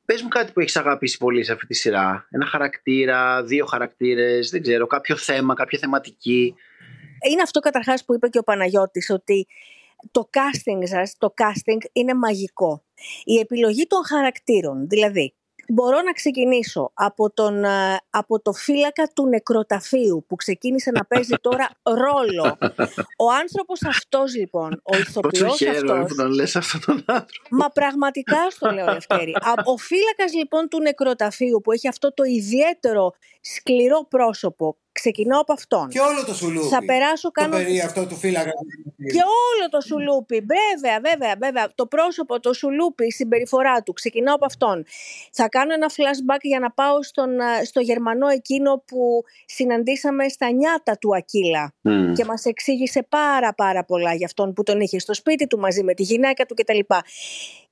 [SPEAKER 6] Πες μου κάτι που έχεις αγαπήσει πολύ σε αυτή τη σειρά. Ένα χαρακτήρα, δύο χαρακτήρες, δεν ξέρω, κάποιο θέμα, κάποια θεματική.
[SPEAKER 3] Είναι αυτό καταρχάς που είπε και ο Παναγιώτης, ότι το casting σας, το casting είναι μαγικό. Η επιλογή των χαρακτήρων, δηλαδή μπορώ να ξεκινήσω από, τον, ε, από το φύλακα του νεκροταφείου που ξεκίνησε να παίζει τώρα ρόλο. Ο άνθρωπος αυτός λοιπόν, ο ηθοποιός αυτός...
[SPEAKER 6] που τον λες αυτόν τον άνθρωπο.
[SPEAKER 3] Μα πραγματικά στο λέω Λευτέρη. Ο φύλακας λοιπόν του νεκροταφείου που έχει αυτό το ιδιαίτερο σκληρό πρόσωπο Ξεκινάω από αυτόν.
[SPEAKER 4] Και όλο το σουλούπι.
[SPEAKER 3] Θα περάσω κάνω...
[SPEAKER 4] Το περί αυτό του φύλακα.
[SPEAKER 3] Και όλο το σουλούπι. Βέβαια, βέβαια, βέβαια. Το πρόσωπο, το σουλούπι, η συμπεριφορά του. Ξεκινάω από αυτόν. Θα κάνω ένα flashback για να πάω στον, στο Γερμανό εκείνο που συναντήσαμε στα νιάτα του Ακύλα. Και μας εξήγησε πάρα πάρα πολλά για αυτόν που τον είχε στο σπίτι του μαζί με τη γυναίκα του κτλ.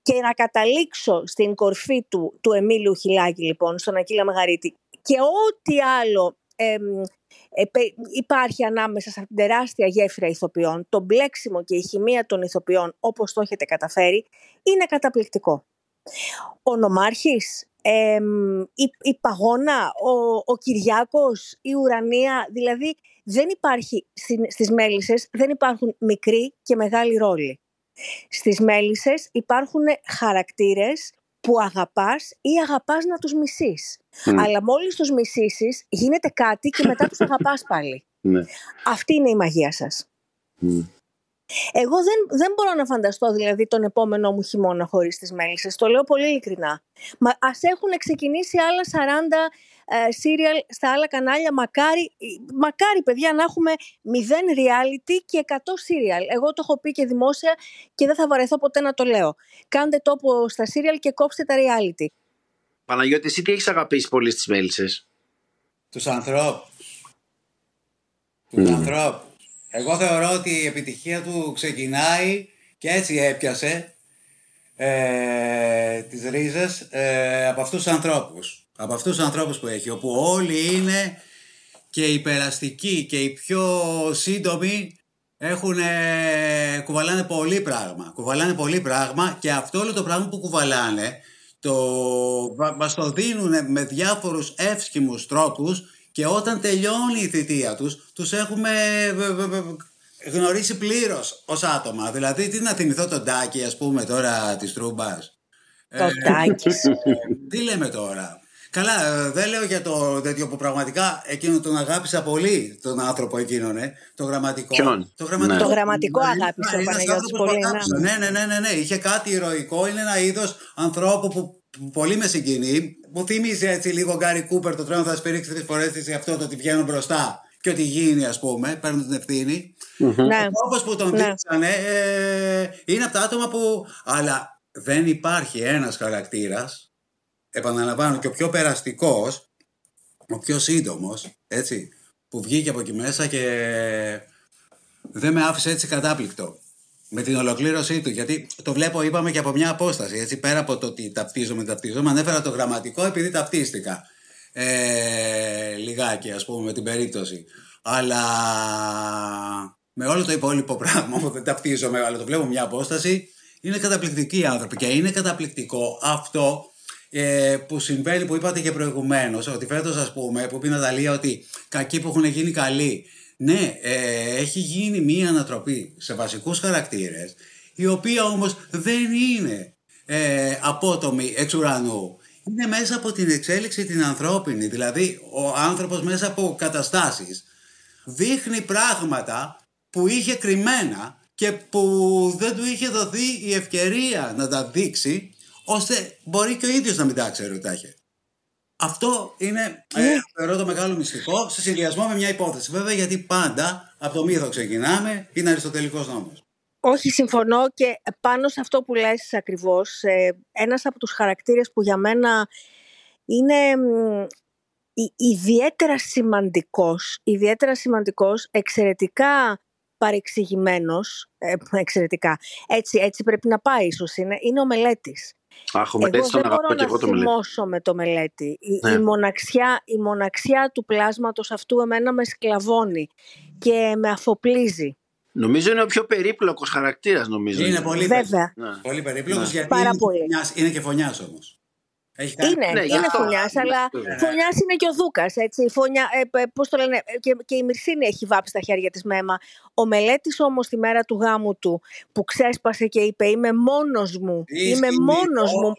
[SPEAKER 3] Και να καταλήξω στην κορφή του, του Εμίλιου Χιλάκη λοιπόν, στον Ακύλα Μαγαρίτη και ό,τι άλλο υπάρχει ανάμεσα σε αυτήν την τεράστια γέφυρα ηθοποιών, το μπλέξιμο και η χημεία των ηθοποιών όπως το έχετε καταφέρει, είναι καταπληκτικό. Ο Νομάρχης, η, η Παγώνα, ο, ο Κυριάκος, η Ουρανία, δηλαδή δεν υπάρχει στις μέλισσες, δεν υπάρχουν μικροί και μεγάλοι ρόλοι. Στις μέλισσες υπάρχουν χαρακτήρες που αγαπάς ή αγαπάς να τους μισείς. Αλλά μόλις τους μισήσεις γίνεται κάτι και μετά τους αγαπάς πάλι. Ναι. Αυτή είναι η μαγεία σας. Εγώ δεν, δεν μπορώ να φανταστώ δηλαδή τον επόμενό μου χειμώνα χωρίς τις μέλισσες. Το λέω πολύ ειλικρινά. Μα ας έχουν ξεκινήσει άλλα 40 ε, serial στα άλλα κανάλια. Μακάρι, μακάρι, παιδιά, να έχουμε 0 reality και 100 serial. Εγώ το έχω πει και δημόσια και δεν θα βαρεθώ ποτέ να το λέω. Κάντε τόπο στα serial και κόψτε τα reality.
[SPEAKER 6] Παναγιώτη, εσύ τι έχεις αγαπήσει πολύ στις μέλισσες;
[SPEAKER 4] Τους ανθρώπους. Τους ανθρώπους. Εγώ θεωρώ ότι η επιτυχία του ξεκινάει και έτσι έπιασε ε, τις ρίζες ε, από αυτούς τους ανθρώπους. Από αυτούς τους ανθρώπους που έχει, όπου όλοι είναι και οι περαστικοί και οι πιο σύντομοι έχουν, κουβαλάνε πολύ πράγμα. Κουβαλάνε πολύ πράγμα και αυτό όλο το πράγμα που κουβαλάνε το, μας το δίνουν με διάφορους εύσχυμους τρόπους και όταν τελειώνει η θητεία τους, τους έχουμε γνωρίσει πλήρως ως άτομα. Δηλαδή, τι να θυμηθώ τον Τάκη, ας πούμε, τώρα της Τρούμπας;
[SPEAKER 3] Το ε, Τάκης.
[SPEAKER 4] τι λέμε τώρα; Καλά, ε, δεν λέω για το τέτοιο που πραγματικά εκείνο τον αγάπησα πολύ, τον άνθρωπο εκείνον, ε, το γραμματικό.
[SPEAKER 6] Ποιον;
[SPEAKER 3] Το γραμματικό, το γραμματικό αγάπησε ο Παναγιώτης πολύ.
[SPEAKER 4] Ναι. ναι, ναι, ναι, ναι, είχε κάτι ηρωικό, είναι ένα είδος ανθρώπου που πολύ με συγκινεί. Μου θυμίζει έτσι λίγο Γκάρι Κούπερ το τρένο θα σπηρίξει τρει φορές σε αυτό το ότι βγαίνουν μπροστά και ότι γίνει, ας πούμε, παίρνουν την ευθύνη.
[SPEAKER 3] Ναι.
[SPEAKER 4] Όπω που τον ναι. δείξανε, ε, είναι από τα άτομα που. Αλλά δεν υπάρχει ένας χαρακτήρας, επαναλαμβάνω, και ο πιο περαστικός, ο πιο σύντομος, έτσι, που βγήκε από εκεί μέσα και δεν με άφησε έτσι κατάπληκτο με την ολοκλήρωσή του. Γιατί το βλέπω, είπαμε και από μια απόσταση. Έτσι, πέρα από το ότι ταυτίζομαι, ταυτίζομαι, ανέφερα το γραμματικό επειδή ταυτίστηκα. Ε, λιγάκι, ας πούμε, με την περίπτωση. Αλλά με όλο το υπόλοιπο πράγμα που δεν ταυτίζομαι, αλλά το βλέπω μια απόσταση, είναι καταπληκτικοί άνθρωποι. Και είναι καταπληκτικό αυτό ε, που συμβαίνει, που είπατε και προηγουμένως, ότι φέτος, ας πούμε, που είπε η Ναταλία ότι κακοί που έχουν γίνει καλοί. Ναι, ε, έχει γίνει μία ανατροπή σε βασικούς χαρακτήρες, η οποία όμως δεν είναι ε, απότομη εξ ουρανού. Είναι μέσα από την εξέλιξη την ανθρώπινη, δηλαδή ο άνθρωπος μέσα από καταστάσεις δείχνει πράγματα που είχε κρυμμένα και που δεν του είχε δοθεί η ευκαιρία να τα δείξει ώστε μπορεί και ο ίδιος να μην τα ξέρει ότι τα είχε. Αυτό είναι, ε, ναι. θεωρώ το μεγάλο μυστικό, σε συνδυασμό με μια υπόθεση. Βέβαια, γιατί πάντα από το μύθο ξεκινάμε, είναι αριστοτελικός νόμος.
[SPEAKER 3] Όχι, συμφωνώ και πάνω σε αυτό που λες ακριβώς, ε, ένας από τους χαρακτήρες που για μένα είναι ιδιαίτερα σημαντικός, ιδιαίτερα σημαντικός, εξαιρετικά παρεξηγημένος, ε, εξαιρετικά, έτσι, έτσι πρέπει να πάει ίσως είναι, είναι ο μελέτης.
[SPEAKER 6] Αχ, ο μελέτης
[SPEAKER 3] εγώ δεν μπορώ να το θυμώσω με το μελέτη. Η, ναι. η, μοναξιά, η μοναξιά του πλάσματος αυτού εμένα με σκλαβώνει και με αφοπλίζει.
[SPEAKER 6] Νομίζω είναι ο πιο περίπλοκος χαρακτήρας νομίζω.
[SPEAKER 4] Είναι πολύ,
[SPEAKER 3] Βέβαια.
[SPEAKER 4] Ναι. πολύ περίπλοκος γιατί Πάρα είναι, πολύ. Φωνιάς, είναι και φωνιάς όμως.
[SPEAKER 3] Είναι, ναι, είναι φωνιάς, αλλά ναι. φωνιάς είναι και ο Δούκας. Ε, Πώς το λένε, και, και η Μυρσίνη έχει βάψει τα χέρια της με αίμα. Ο μελέτης όμως τη μέρα του γάμου του που ξέσπασε και είπε: Είμαι μόνος μου. Είμαι μόνος μου.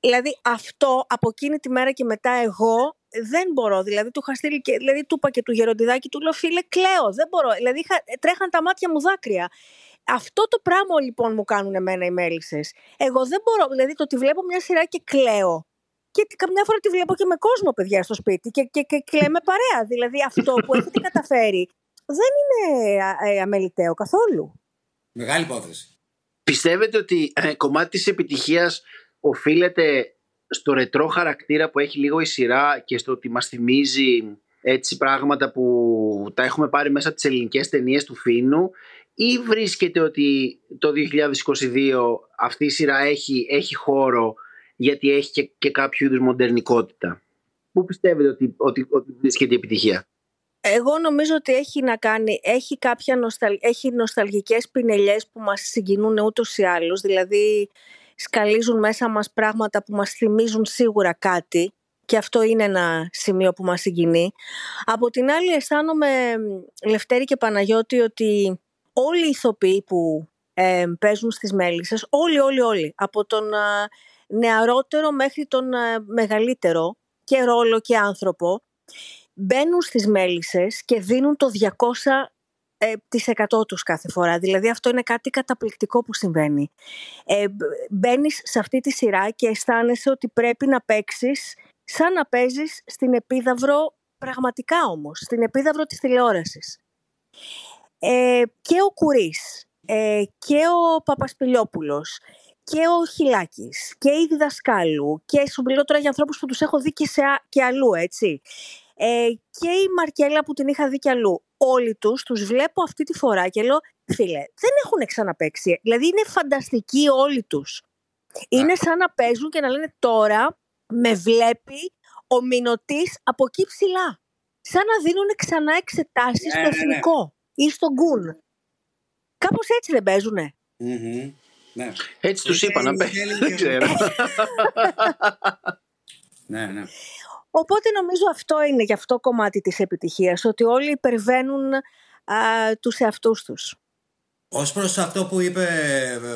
[SPEAKER 3] Δηλαδή αυτό από εκείνη τη μέρα και μετά εγώ δεν μπορώ. Δηλαδή του είχα στείλει και, δηλαδή του είπα και του γεροντιδάκι του λέω φίλε κλαίω. Δεν μπορώ. Δηλαδή τρέχαν τα μάτια μου δάκρυα. Αυτό το πράγμα λοιπόν μου κάνουν εμένα οι μέλισσες. Εγώ δεν μπορώ, δηλαδή το ότι βλέπω μια σειρά και κλαίω. Και καμιά φορά τη βλέπω και με κόσμο, παιδιά, στο σπίτι και, και, και κλαίμε παρέα. Δηλαδή αυτό που έχετε καταφέρει δεν είναι ε, αμεληταίο καθόλου.
[SPEAKER 4] Μεγάλη υπόθεση.
[SPEAKER 6] Πιστεύετε ότι ε, κομμάτι της επιτυχίας οφείλεται στο ρετρό χαρακτήρα που έχει λίγο η σειρά και στο ότι μας θυμίζει έτσι πράγματα που τα έχουμε πάρει μέσα από τις ελληνικές ταινίες του Φίνου; Ή βρίσκεται ότι το 2022 αυτή η σειρά έχει, έχει χώρο γιατί έχει και, και κάποιο είδους μοντερνικότητα; Πού πιστεύετε ότι, ότι, ότι βρίσκεται η επιτυχία;
[SPEAKER 3] Εγώ νομίζω ότι έχει να κάνει, έχει κάποια νοσταλ, έχει νοσταλγικές πινελιές που μας συγκινούν ούτως ή άλλως, δηλαδή σκαλίζουν μέσα μας πράγματα που μας θυμίζουν σίγουρα κάτι και αυτό είναι ένα σημείο που μας συγκινεί. Από την άλλη αισθάνομαι, Λευτέρη και Παναγιώτη, ότι όλοι οι ηθοποιοί που ε, παίζουν στις Μέλισσες, όλοι, όλοι, όλοι, από τον νεαρότερο μέχρι τον μεγαλύτερο και ρόλο και άνθρωπο, μπαίνουν στις Μέλισσες και δίνουν το 200 ε, τις 100 τους κάθε φορά. Δηλαδή αυτό είναι κάτι καταπληκτικό που συμβαίνει. Ε, μπαίνεις σε αυτή τη σειρά και αισθάνεσαι ότι πρέπει να παίξεις σαν να παίζεις στην επίδαυρο πραγματικά όμως, στην επίδαυρο της τηλεόρασης. Ε, και ο Κουρίς ε, και ο Παπασπηλιόπουλος και ο Χιλάκης και η Διδασκάλου και σου μιλώ τώρα για ανθρώπους που τους έχω δει και, σε, και αλλού έτσι. Ε, και η Μαρκέλα που την είχα δει και αλλού όλοι τους τους βλέπω αυτή τη φορά και λέω φίλε δεν έχουν ξαναπαίξει δηλαδή είναι φανταστικοί όλοι τους είναι σαν να παίζουν και να λένε τώρα με βλέπει ο Μινωτής από εκεί ψηλά σαν να δίνουν ξανά εξετάσεις ναι, στο ναι, ναι. Εθνικό ή στον Γκουν. Κάπως έτσι δεν παίζουνε.
[SPEAKER 6] Ναι. Έτσι τους είπα να παίζουν. Δεν ξέρω.
[SPEAKER 4] ναι, ναι.
[SPEAKER 3] Οπότε νομίζω αυτό είναι γι' αυτό κομμάτι της επιτυχίας, ότι όλοι υπερβαίνουν α, τους εαυτούς τους.
[SPEAKER 4] Ως προς αυτό που είπε,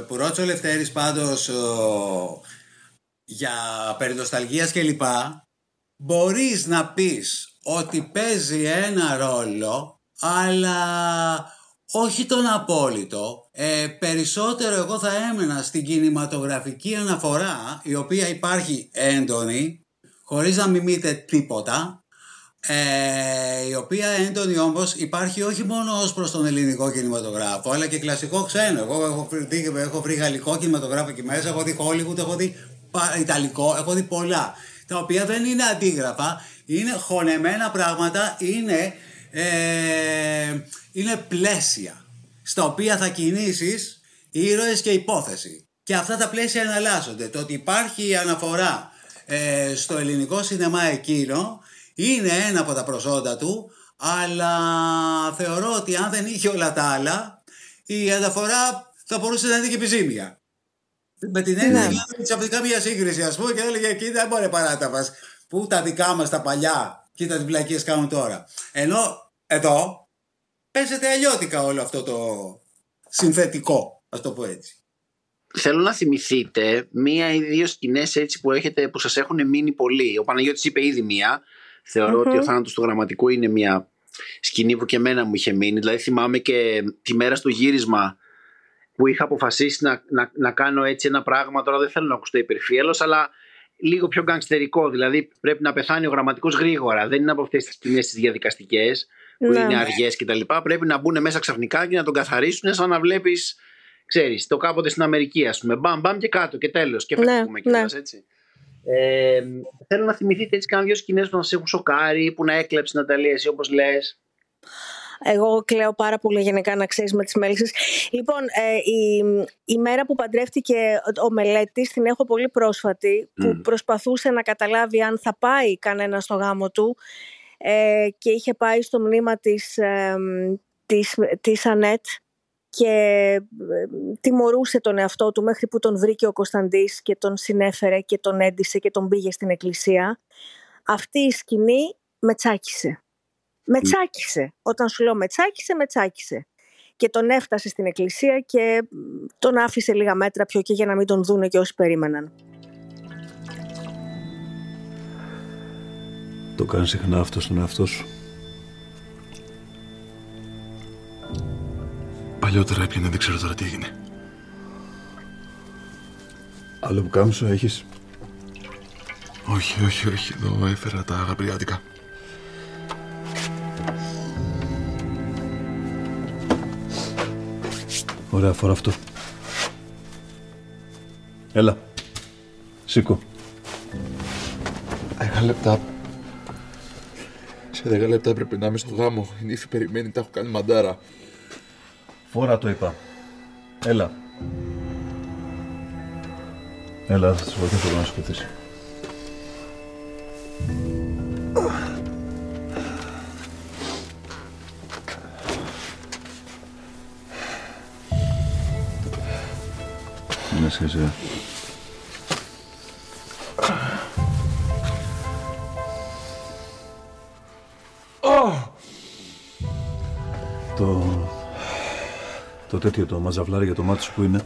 [SPEAKER 4] που ρώτησε ο Λευτέρης πάντως για περιδοσταλγίας και λοιπά, μπορείς να πεις ότι παίζει ένα ρόλο αλλά όχι τον απόλυτο. Ε, περισσότερο εγώ θα έμενα στην κινηματογραφική αναφορά, η οποία υπάρχει έντονη, χωρίς να μιμείτε τίποτα, ε, η οποία έντονη όμως υπάρχει όχι μόνο ως προς τον ελληνικό κινηματογράφο, αλλά και κλασικό ξένο. Εγώ έχω βρει, έχω βρει γαλλικό κινηματογράφο εκεί μέσα, έχω δει Hollywood, έχω δει Ιταλικό, έχω δει πολλά, τα οποία δεν είναι αντίγραφα, είναι χωνεμένα πράγματα, είναι ε, είναι πλαίσια στα οποία θα κινήσεις ήρωες και υπόθεση. Και αυτά τα πλαίσια εναλλάσσονται. Το ότι υπάρχει αναφορά ε, στο ελληνικό σινεμά εκείνο είναι ένα από τα προσόντα του, αλλά θεωρώ ότι αν δεν είχε όλα τα άλλα, η αναφορά θα μπορούσε να είναι και επιζήμια. Με την έννοια ναι. ξαφνικά μια σύγκριση, ας πούμε, και έλεγε: Κοίτα, δεν μπορεί παράτα μα. Πού τα δικά μας τα παλιά, κοίτα τι βλακίε κάνουν τώρα. Ενώ εδώ παίζεται αλλιώτικα όλο αυτό το συνθετικό, ας το πω έτσι.
[SPEAKER 6] Θέλω να θυμηθείτε μία ή δύο σκηνές έτσι που, έχετε, που σας έχουν μείνει πολύ. Ο Παναγιώτης είπε ήδη μία. ότι ο θάνατος του γραμματικού είναι μία σκηνή που και εμένα μου είχε μείνει. Δηλαδή θυμάμαι και τη μέρα στο γύρισμα που είχα αποφασίσει να, να, να κάνω έτσι ένα πράγμα. Τώρα δεν θέλω να ακουστώ υπερφύελος, αλλά λίγο πιο γκανγκστερικό. Δηλαδή πρέπει να πεθάνει ο γραμματικός γρήγορα. Δεν είναι από αυτές τις σκηνές τις διαδικαστικές που ναι. είναι αργές κτλ. Πρέπει να μπουν μέσα ξαφνικά και να τον καθαρίσουν σαν να βλέπεις ξέρεις, το κάποτε στην Αμερική, ας πούμε. Μπαμ, μπαμ και κάτω και τέλος. Και ναι, φεύγουμε ναι, ναι. έτσι. Ε, θέλω να θυμηθείτε έτσι κάνα δύο σκηνές που να σα έχουν σοκάρει, που να έκλεψε να Ναταλία, εσύ όπως λες.
[SPEAKER 3] Εγώ κλαίω πάρα πολύ γενικά να ξέρεις με τις μέλισσες. Λοιπόν, ε, η, η μέρα που παντρεύτηκε ο μελέτης την έχω πολύ πρόσφατη, που προσπαθούσε να καταλάβει αν θα πάει κανένα στο γάμο του ε, και είχε πάει στο μνήμα της, ε, της, της Ανέτ και ε, τιμωρούσε τον εαυτό του μέχρι που τον βρήκε ο Κωνσταντής και τον συνέφερε και τον έντισε και τον πήγε στην εκκλησία. Αυτή η σκηνή με τσάκισε. Με τσάκισε. Όταν σου λέω με τσάκισε, με τσάκισε. Και τον έφτασε στην εκκλησία και τον άφησε λίγα μέτρα πιο και για να μην τον δούνε και όσοι περίμεναν.
[SPEAKER 9] Το κάνεις συχνά αυτό στον εαυτό σου; Παλιότερα έπιανε, δεν ξέρω τώρα τι έγινε. Άλλο που κάμισο έχεις; Όχι, όχι, όχι. Εδώ έφερα τα αγαπηριάτικα. Ωραία, φορά αυτό. Έλα. Σήκω.
[SPEAKER 5] Δέκα λεπτά. Σε δέκα λεπτά πρέπει να είμαι στο γάμο. Η νύφη περιμένει, τα έχω κάνει μαντάρα.
[SPEAKER 9] Φόρα το είπα. Έλα. Έλα, θα σου βοηθήσω να σου σκεφτείς. Είναι σχέση. Το το τέτοιο το μαζαβλάρι για το μάτι σου που είναι.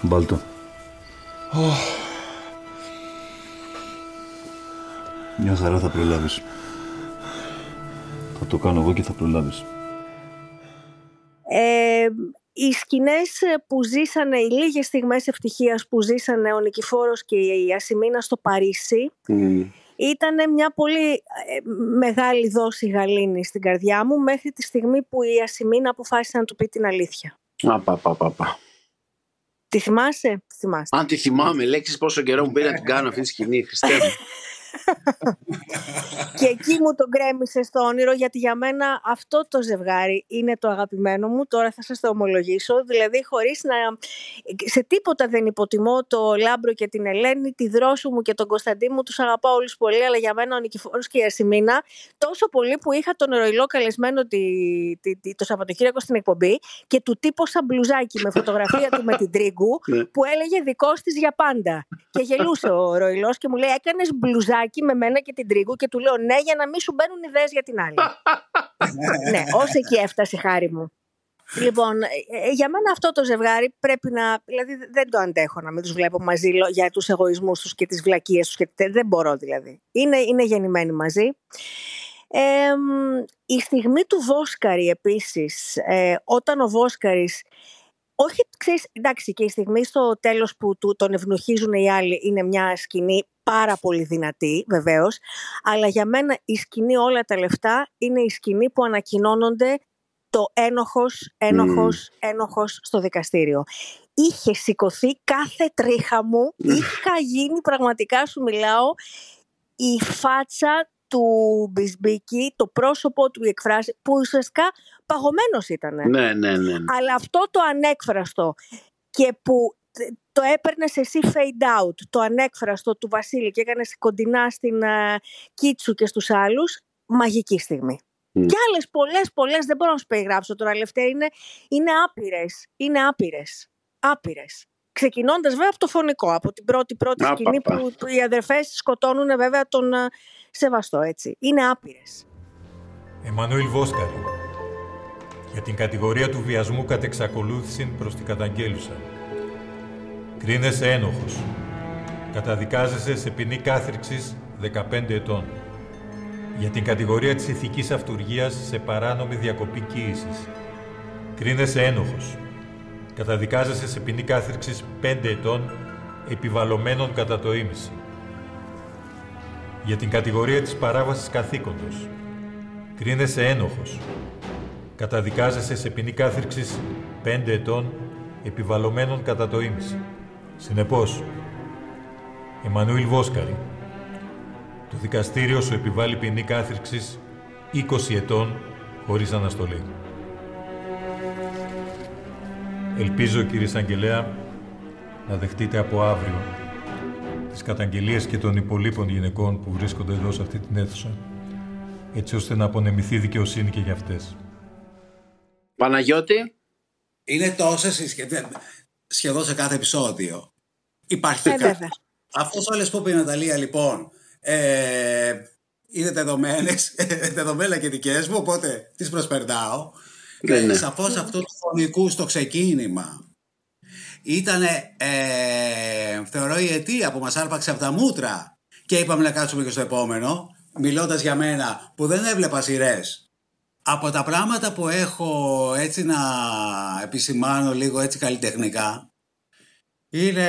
[SPEAKER 9] Μπάλτο. Μια χαρά θα προλάβεις. Θα το κάνω εγώ και θα προλάβεις.
[SPEAKER 3] Ε, οι σκηνές που ζήσανε, οι λίγες στιγμές ευτυχίας που ζήσανε ο Νικηφόρος και η Ασημίνα στο Παρίσι ήταν μια πολύ ε, μεγάλη δόση γαλήνη στην καρδιά μου μέχρι τη στιγμή που η Ασημίνα αποφάσισε να του πει την αλήθεια.
[SPEAKER 6] Απαπαπαπα.
[SPEAKER 3] Τη θυμάσαι;
[SPEAKER 6] θυμάσαι. Αν τη θυμάμαι, λέξεις πόσο καιρό μου πήρε να την κάνω αυτή τη σκηνή, Χριστέ
[SPEAKER 3] και εκεί μου τον κρέμισε στο όνειρο γιατί για μένα αυτό το ζευγάρι είναι το αγαπημένο μου. Τώρα θα σας το ομολογήσω. Δηλαδή χωρίς να... Σε τίποτα δεν υποτιμώ το Λάμπρο και την Ελένη, τη Δρόσου μου και τον Κωνσταντί μου. Τους αγαπάω όλους πολύ, αλλά για μένα ο Νικηφόρος και η Ασημίνα τόσο πολύ που είχα τον Ροϊλό καλεσμένο τη, τη, το Σαββατοκύριακο στην εκπομπή και του τύπωσα μπλουζάκι με φωτογραφία του με την Τρίγκου ναι. που έλεγε δικός της για πάντα. Και γελούσε ο Ροϊλός και μου λέει έκανες μπλουζάκι με μένα και την Τρίγκου και του λέω ναι για να μην σου μπαίνουν ιδέες για την άλλη. ναι, ως εκεί έφτασε χάρη μου. Λοιπόν, ε, ε, για μένα αυτό το ζευγάρι πρέπει να. Δηλαδή, δεν το αντέχω να μην τους βλέπω μαζί για τους εγωισμούς τους και τις βλακίες τους. Δεν μπορώ δηλαδή. Είναι, είναι γεννημένοι μαζί. Ε, η στιγμή του Βόσκαρη επίσης, ε, όταν ο Βόσκαρης όχι, ξέρεις, εντάξει, και η στιγμή στο τέλος που του, τον ευνοχίζουν οι άλλοι είναι μια σκηνή πάρα πολύ δυνατή, βεβαίως, αλλά για μένα η σκηνή όλα τα λεφτά είναι η σκηνή που ανακοινώνονται το ένοχος, ένοχος, ένοχος στο δικαστήριο. Είχε σηκωθεί κάθε τρίχα μου, είχα γίνει πραγματικά σου μιλάω η φάτσα του Μπισμπίκη, το πρόσωπο του εκφράσει, που ουσιαστικά παγωμένος ήταν.
[SPEAKER 6] Ναι, ναι, ναι, ναι.
[SPEAKER 3] Αλλά αυτό το ανέκφραστο και που το έπαιρνες εσύ fade out, το ανέκφραστο του Βασίλη και έκανες κοντινά στην uh, Κίτσου και στους άλλους, μαγική στιγμή. Mm. Και άλλες πολλές, πολλές, δεν μπορώ να σου περιγράψω τώρα, Λευτέρη, είναι, είναι άπειρες, είναι άπειρες, άπειρες. Ξεκινώντας βέβαια από το φωνικό, από την πρώτη πρώτη σκηνή που, που, οι αδερφές σκοτώνουν βέβαια τον uh, Σεβαστό, έτσι. Είναι άπειρες.
[SPEAKER 11] Εμμανουήλ Βόσκαρη, για την κατηγορία του βιασμού κατ' εξακολούθηση προς την καταγγέλουσα. Κρίνεσαι ένοχος. Καταδικάζεσαι σε ποινή κάθριξης 15 ετών. Για την κατηγορία της ηθικής αυτουργίας σε παράνομη διακοπή κοίησης. Κρίνεσαι ένοχος. Καταδικάζεσαι σε ποινή κάθριξης 5 ετών επιβαλωμένων κατά το ίμιση. Για την κατηγορία της παράβασης καθήκοντος. Κρίνεσαι ένοχος. Καταδικάζεσαι σε ποινή κάθριξης 5 ετών επιβαλωμένων κατά το ίμιση. Συνεπώς, Εμμανουήλ Βόσκαρη, το δικαστήριο σου επιβάλλει ποινή κάθριξης 20 ετών χωρίς αναστολή. Ελπίζω, κύριε Σαγγελέα, να δεχτείτε από αύριο τις καταγγελίες και των υπολείπων γυναικών που βρίσκονται εδώ σε αυτή την αίθουσα, έτσι ώστε να απονεμηθεί δικαιοσύνη και για αυτές.
[SPEAKER 6] Παναγιώτη;
[SPEAKER 4] Είναι τόσες σχεδόν σε κάθε επεισόδιο. Υπάρχει ε, κα... Αυτός όλες που είπε η Ναταλία λοιπόν ε, είναι δεδομένες, δεδομένα και δικές μου, οπότε τις προσπερνάω. Ναι, ναι. Σαφώς αυτό του φωνικού στο ξεκίνημα ήταν, ε, θεωρώ, η αιτία που μας άρπαξε από τα μούτρα και είπαμε να κάτσουμε και στο επόμενο, μιλώντας για μένα που δεν έβλεπα σειρές. Από τα πράγματα που έχω έτσι να επισημάνω λίγο έτσι καλλιτεχνικά είναι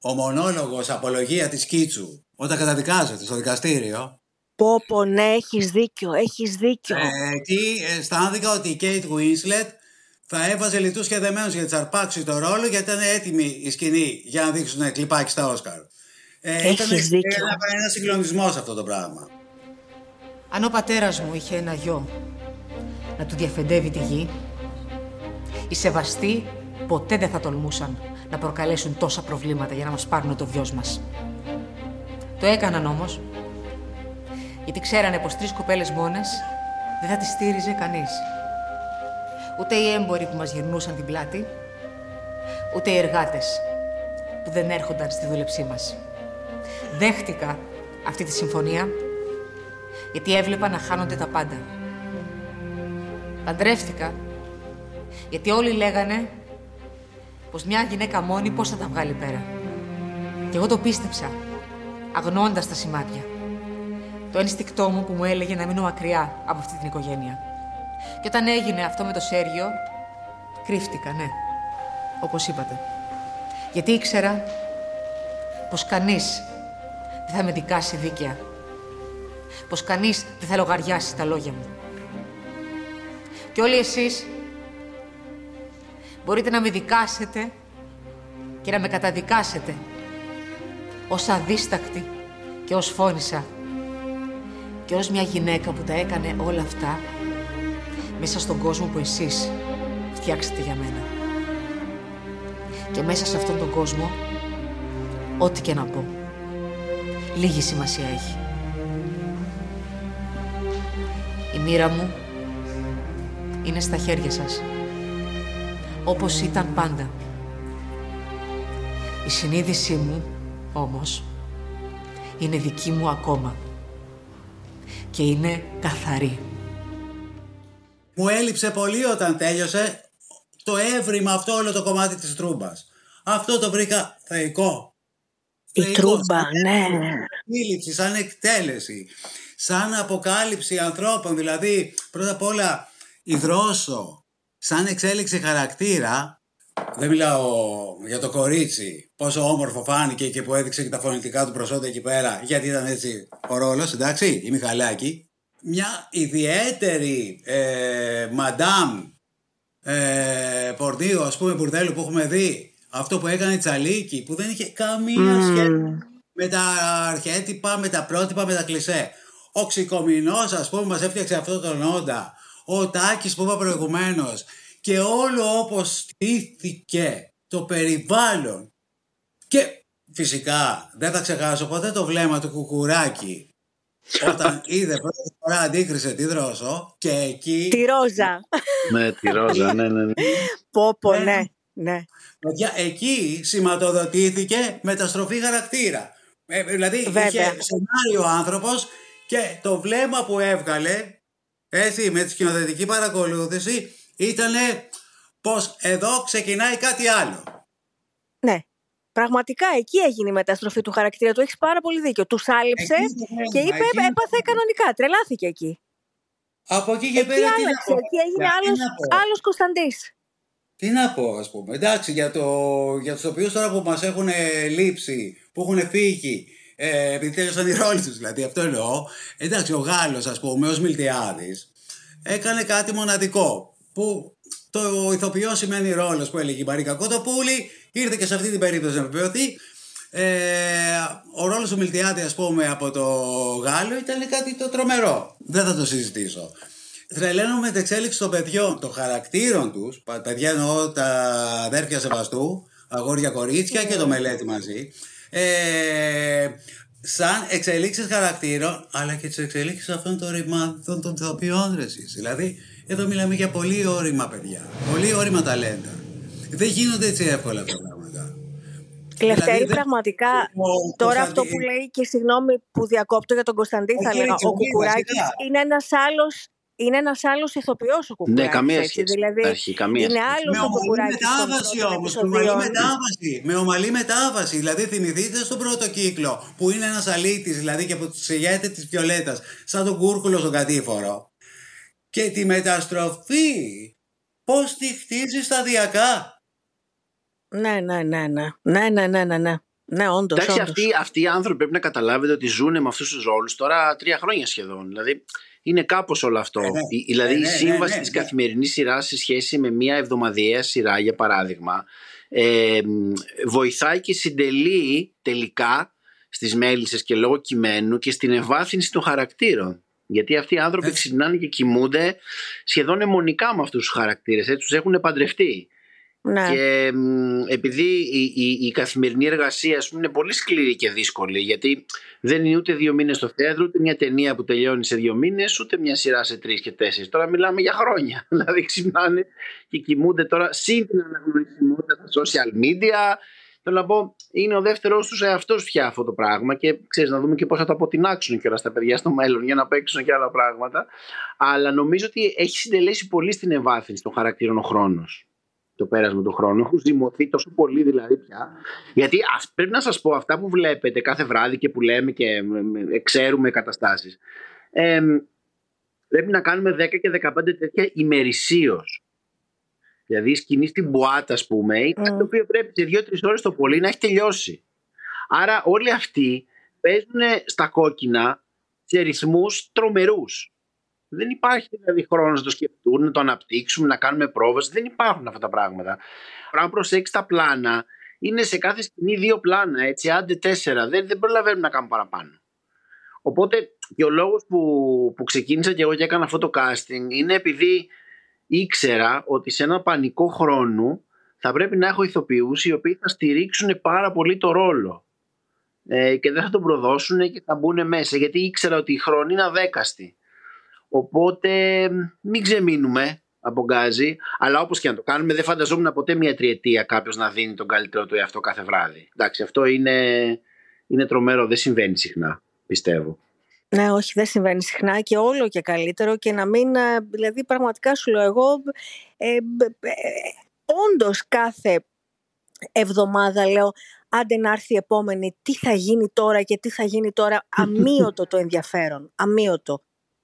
[SPEAKER 4] ο μονόλογος απολογία της Κίτσου όταν καταδικάζεται στο δικαστήριο
[SPEAKER 3] Πω πω ναι έχεις δίκιο, έχεις δίκιο
[SPEAKER 4] ε, Εκεί αισθάνθηκα ότι η Κέιτ Winslet θα έβαζε λιτούς και δεμένους για να αρπάξει το ρόλο γιατί ήταν έτοιμη η σκηνή για να δείξουν κλιπάκι στα Όσκαρ.
[SPEAKER 3] Ε, Έχεις ήταν δίκιο.
[SPEAKER 4] Ένα, ένα συγκλονισμός αυτό το πράγμα.
[SPEAKER 12] Αν ο πατέρας μου είχε ένα γιο να του διαφεντεύει τη γη, οι σεβαστοί ποτέ δεν θα τολμούσαν να προκαλέσουν τόσα προβλήματα για να μας πάρουν το βιός μας. Το έκαναν όμως, γιατί ξέρανε πως τρεις κοπέλες μόνες δεν θα τις στήριζε κανείς ούτε οι έμποροι που μας γυρνούσαν την πλάτη, ούτε οι εργάτες που δεν έρχονταν στη δούλεψή μας. Δέχτηκα αυτή τη συμφωνία γιατί έβλεπα να χάνονται τα πάντα. Παντρεύτηκα γιατί όλοι λέγανε πως μια γυναίκα μόνη πώς θα τα βγάλει πέρα. Και εγώ το πίστεψα, αγνώντας τα σημάδια. Το ένστικτό μου που μου έλεγε να μείνω μακριά από αυτή την οικογένεια. Και όταν έγινε αυτό με το Σέργιο, κρύφτηκα, ναι. Όπως είπατε. Γιατί ήξερα πως κανείς δεν θα με δικάσει δίκαια. Πως κανείς δεν θα λογαριάσει τα λόγια μου. Και όλοι εσείς μπορείτε να με δικάσετε και να με καταδικάσετε ως αδίστακτη και ως φώνησα και ως μια γυναίκα που τα έκανε όλα αυτά μέσα στον κόσμο που εσείς φτιάξετε για μένα. Και μέσα σε αυτόν τον κόσμο, ό,τι και να πω, λίγη σημασία έχει. Η μοίρα μου είναι στα χέρια σας, όπως ήταν πάντα. Η συνείδησή μου, όμως, είναι δική μου ακόμα και είναι καθαρή.
[SPEAKER 4] Μου έλειψε πολύ όταν τέλειωσε το έβριμα αυτό όλο το κομμάτι της τρούμπας. Αυτό το βρήκα θεϊκό.
[SPEAKER 3] Η τρούμπα, ναι.
[SPEAKER 4] Σύλληψη, σαν εκτέλεση, σαν αποκάλυψη ανθρώπων. Δηλαδή, πρώτα απ' όλα, η δρόσο, σαν εξέλιξη χαρακτήρα, δεν μιλάω για το κορίτσι, πόσο όμορφο φάνηκε και που έδειξε και τα φωνητικά του προσόντα εκεί πέρα, γιατί ήταν έτσι ο ρόλος, εντάξει, η Μιχαλάκη μια ιδιαίτερη ε, μαντάμ ε, πορδίου, ας πούμε, μπουρδέλου που έχουμε δει. Αυτό που έκανε η Τσαλίκη, που δεν είχε καμία mm. σχέση με τα αρχέτυπα, με τα πρότυπα, με τα κλισέ. Ο Ξικομινός, ας πούμε, μας έφτιαξε αυτό τον όντα. Ο Τάκης που είπα προηγουμένως. Και όλο όπως στήθηκε το περιβάλλον. Και φυσικά δεν θα ξεχάσω ποτέ το βλέμμα του Κουκουράκη όταν είδε πρώτη φορά αντίκρισε τη δρόσο και εκεί...
[SPEAKER 3] Τη ρόζα.
[SPEAKER 6] ναι, τη ρόζα, ναι, ναι. ναι.
[SPEAKER 3] Πω, πω, ναι, ναι.
[SPEAKER 4] Εκεί σηματοδοτήθηκε μεταστροφή χαρακτήρα. Ε, δηλαδή Βέβαια. είχε σενάριο ο άνθρωπος και το βλέμμα που έβγαλε έτσι με τη σκηνοθετική παρακολούθηση ήταν πως εδώ ξεκινάει κάτι άλλο.
[SPEAKER 3] Ναι. Πραγματικά εκεί έγινε η μεταστροφή του χαρακτήρα του. Έχεις πάρα πολύ δίκιο. Τους άλυψε και είπε: Έπαθε κανονικά. Τρελάθηκε εκεί.
[SPEAKER 4] Από εκεί και πέρα.
[SPEAKER 3] Εκεί άλλαξε. Εκεί έγινε άλλο Κωνσταντής.
[SPEAKER 4] Τι να πω, ας πούμε. Εντάξει, για, το, για τους οποίους τώρα που μας έχουν λείψει, που έχουν φύγει, ε, επειδή τέλειωσαν οι ρόλοι τους δηλαδή, αυτό εννοώ. Εντάξει, ο Γάλλος, ας πούμε, ω Μιλτιάδης, έκανε κάτι μοναδικό. Που το ηθοποιό σημαίνει ρόλος που έλεγε η Μαρίκα Κότοπούλη, ήρθε και σε αυτή την περίπτωση να επιβεβαιωθεί. Ε, ο ρόλος του Μιλτιάδη ας πούμε από το Γάλλο ήταν κάτι το τρομερό. Δεν θα το συζητήσω. Τρελαίνω την εξέλιξη των παιδιών, των χαρακτήρων τους, παιδιά εννοώ τα αδέρφια Σεβαστού, αγόρια κορίτσια και το μελέτη μαζί, ε, σαν εξελίξεις χαρακτήρων, αλλά και τις εξελίξεις αυτών των ρημάτων των θεοποιών Δηλαδή, εδώ μιλάμε για πολύ όρημα παιδιά, πολύ όρημα ταλέντα. Δεν γίνονται έτσι εύκολα αυτά τα πράγματα.
[SPEAKER 3] Λευτέρη, δηλαδή, πραγματικά, τώρα αυτό που λέει και συγγνώμη που διακόπτω για τον Κωνσταντή, θα λέγα, ο Κουκουράκης είναι ένας άλλος είναι ένας άλλος ηθοποιός ο Κουκουράκης.
[SPEAKER 6] Ναι, καμία σχέση.
[SPEAKER 3] Δηλαδή,
[SPEAKER 6] Αρχή, καμία
[SPEAKER 3] είναι άλλος
[SPEAKER 4] ο Κουκουράκης. Με μετάβαση όμως. Με ομαλή μετάβαση. Με ομαλή μετάβαση. Δηλαδή, θυμηθείτε στον πρώτο κύκλο που είναι ένας αλήτης, δηλαδή και από τους ηγέτε τη Βιολέτας, σαν τον Κούρκουλο στον κατήφορο. Και τη μεταστροφή. Πώς τη χτίζεις σταδιακά.
[SPEAKER 3] Ναι, ναι, ναι, ναι. Ναι, ναι, ναι, ναι. ναι. Ναι, όντως,
[SPEAKER 6] Εντάξει, Αυτοί, αυτοί οι άνθρωποι πρέπει να καταλάβετε ότι ζουν με αυτούς τους ρόλους τώρα τρία χρόνια σχεδόν. Δηλαδή, είναι κάπως όλο αυτό. Ε, ναι. Δηλαδή η ναι, ναι, σύμβαση ναι, της καθημερινής σειράς σε σχέση με μια εβδομαδιαία σειρά για παράδειγμα ε, βοηθάει και συντελεί τελικά στις μέλισσες και λόγω κειμένου και στην ευάθυνση των χαρακτήρων. Γιατί αυτοί οι άνθρωποι ξυπνάνε και κοιμούνται σχεδόν αιμονικά με αυτούς τους χαρακτήρες. Έτσι, τους έχουν παντρευτεί. Ναι. Και επειδή η, η, η, καθημερινή εργασία πούμε, είναι πολύ σκληρή και δύσκολη, γιατί δεν είναι ούτε δύο μήνες στο θέατρο, ούτε μια ταινία που τελειώνει σε δύο μήνες, ούτε μια σειρά σε τρεις και τέσσερις. Τώρα μιλάμε για χρόνια. Δηλαδή ξυπνάνε και κοιμούνται τώρα συν την αναγνωρισιμότητα στα social media. Θέλω να πω, είναι ο δεύτερος τους εαυτός πια αυτό το πράγμα και ξέρεις να δούμε και πώς θα το αποτινάξουν και όλα στα παιδιά στο μέλλον για να παίξουν και άλλα πράγματα. Αλλά νομίζω ότι έχει συντελέσει πολύ στην ευάθυνση των χαρακτήρων ο χρόνος το πέρασμα του χρόνου. Έχουν ζυμωθεί τόσο πολύ δηλαδή πια. Γιατί ας, πρέπει να σας πω αυτά που βλέπετε κάθε βράδυ και που λέμε και ξέρουμε καταστάσεις. Ε, πρέπει να κάνουμε 10 και 15 τέτοια ημερησίως. Δηλαδή η σκηνή στην Μπουάτα, ας πούμε, mm. το οποίο πρέπει σε 2-3 ώρες το πολύ να έχει τελειώσει. Άρα όλοι αυτοί παίζουν στα κόκκινα σε ρυθμούς τρομερούς. Δεν υπάρχει δηλαδή χρόνος να το σκεφτούν, να το αναπτύξουμε, να κάνουμε πρόβες. Δεν υπάρχουν αυτά τα πράγματα. Αν προσέξει τα πλάνα, είναι σε κάθε σκηνή δύο πλάνα, έτσι, άντε τέσσερα. Δεν, δεν προλαβαίνουμε να κάνουμε παραπάνω. Οπότε και ο λόγος που, που ξεκίνησα και εγώ και έκανα αυτό το casting είναι επειδή ήξερα ότι σε ένα πανικό χρόνο θα πρέπει να έχω ηθοποιούς οι οποίοι θα στηρίξουν πάρα πολύ το ρόλο ε, και δεν θα τον προδώσουν και θα μπουν μέσα γιατί ήξερα ότι η χρόνη είναι αδέκαστη. Οπότε μην ξεμείνουμε από γκάζι, αλλά όπως και να το κάνουμε δεν φανταζόμουν ποτέ μια τριετία κάποιος να δίνει τον καλύτερο του εαυτό κάθε βράδυ. Εντάξει, αυτό είναι, είναι τρομερό, δεν συμβαίνει συχνά, πιστεύω.
[SPEAKER 3] Ναι, όχι, δεν συμβαίνει συχνά και όλο και καλύτερο και να μην, ε, δηλαδή πραγματικά σου λέω εγώ, ε, ε, όντως κάθε εβδομάδα λέω άντε να έρθει η επόμενη, τι θα γίνει τώρα και τι θα γίνει τώρα, αμύωτο το ενδιαφέρον, αμύωτο.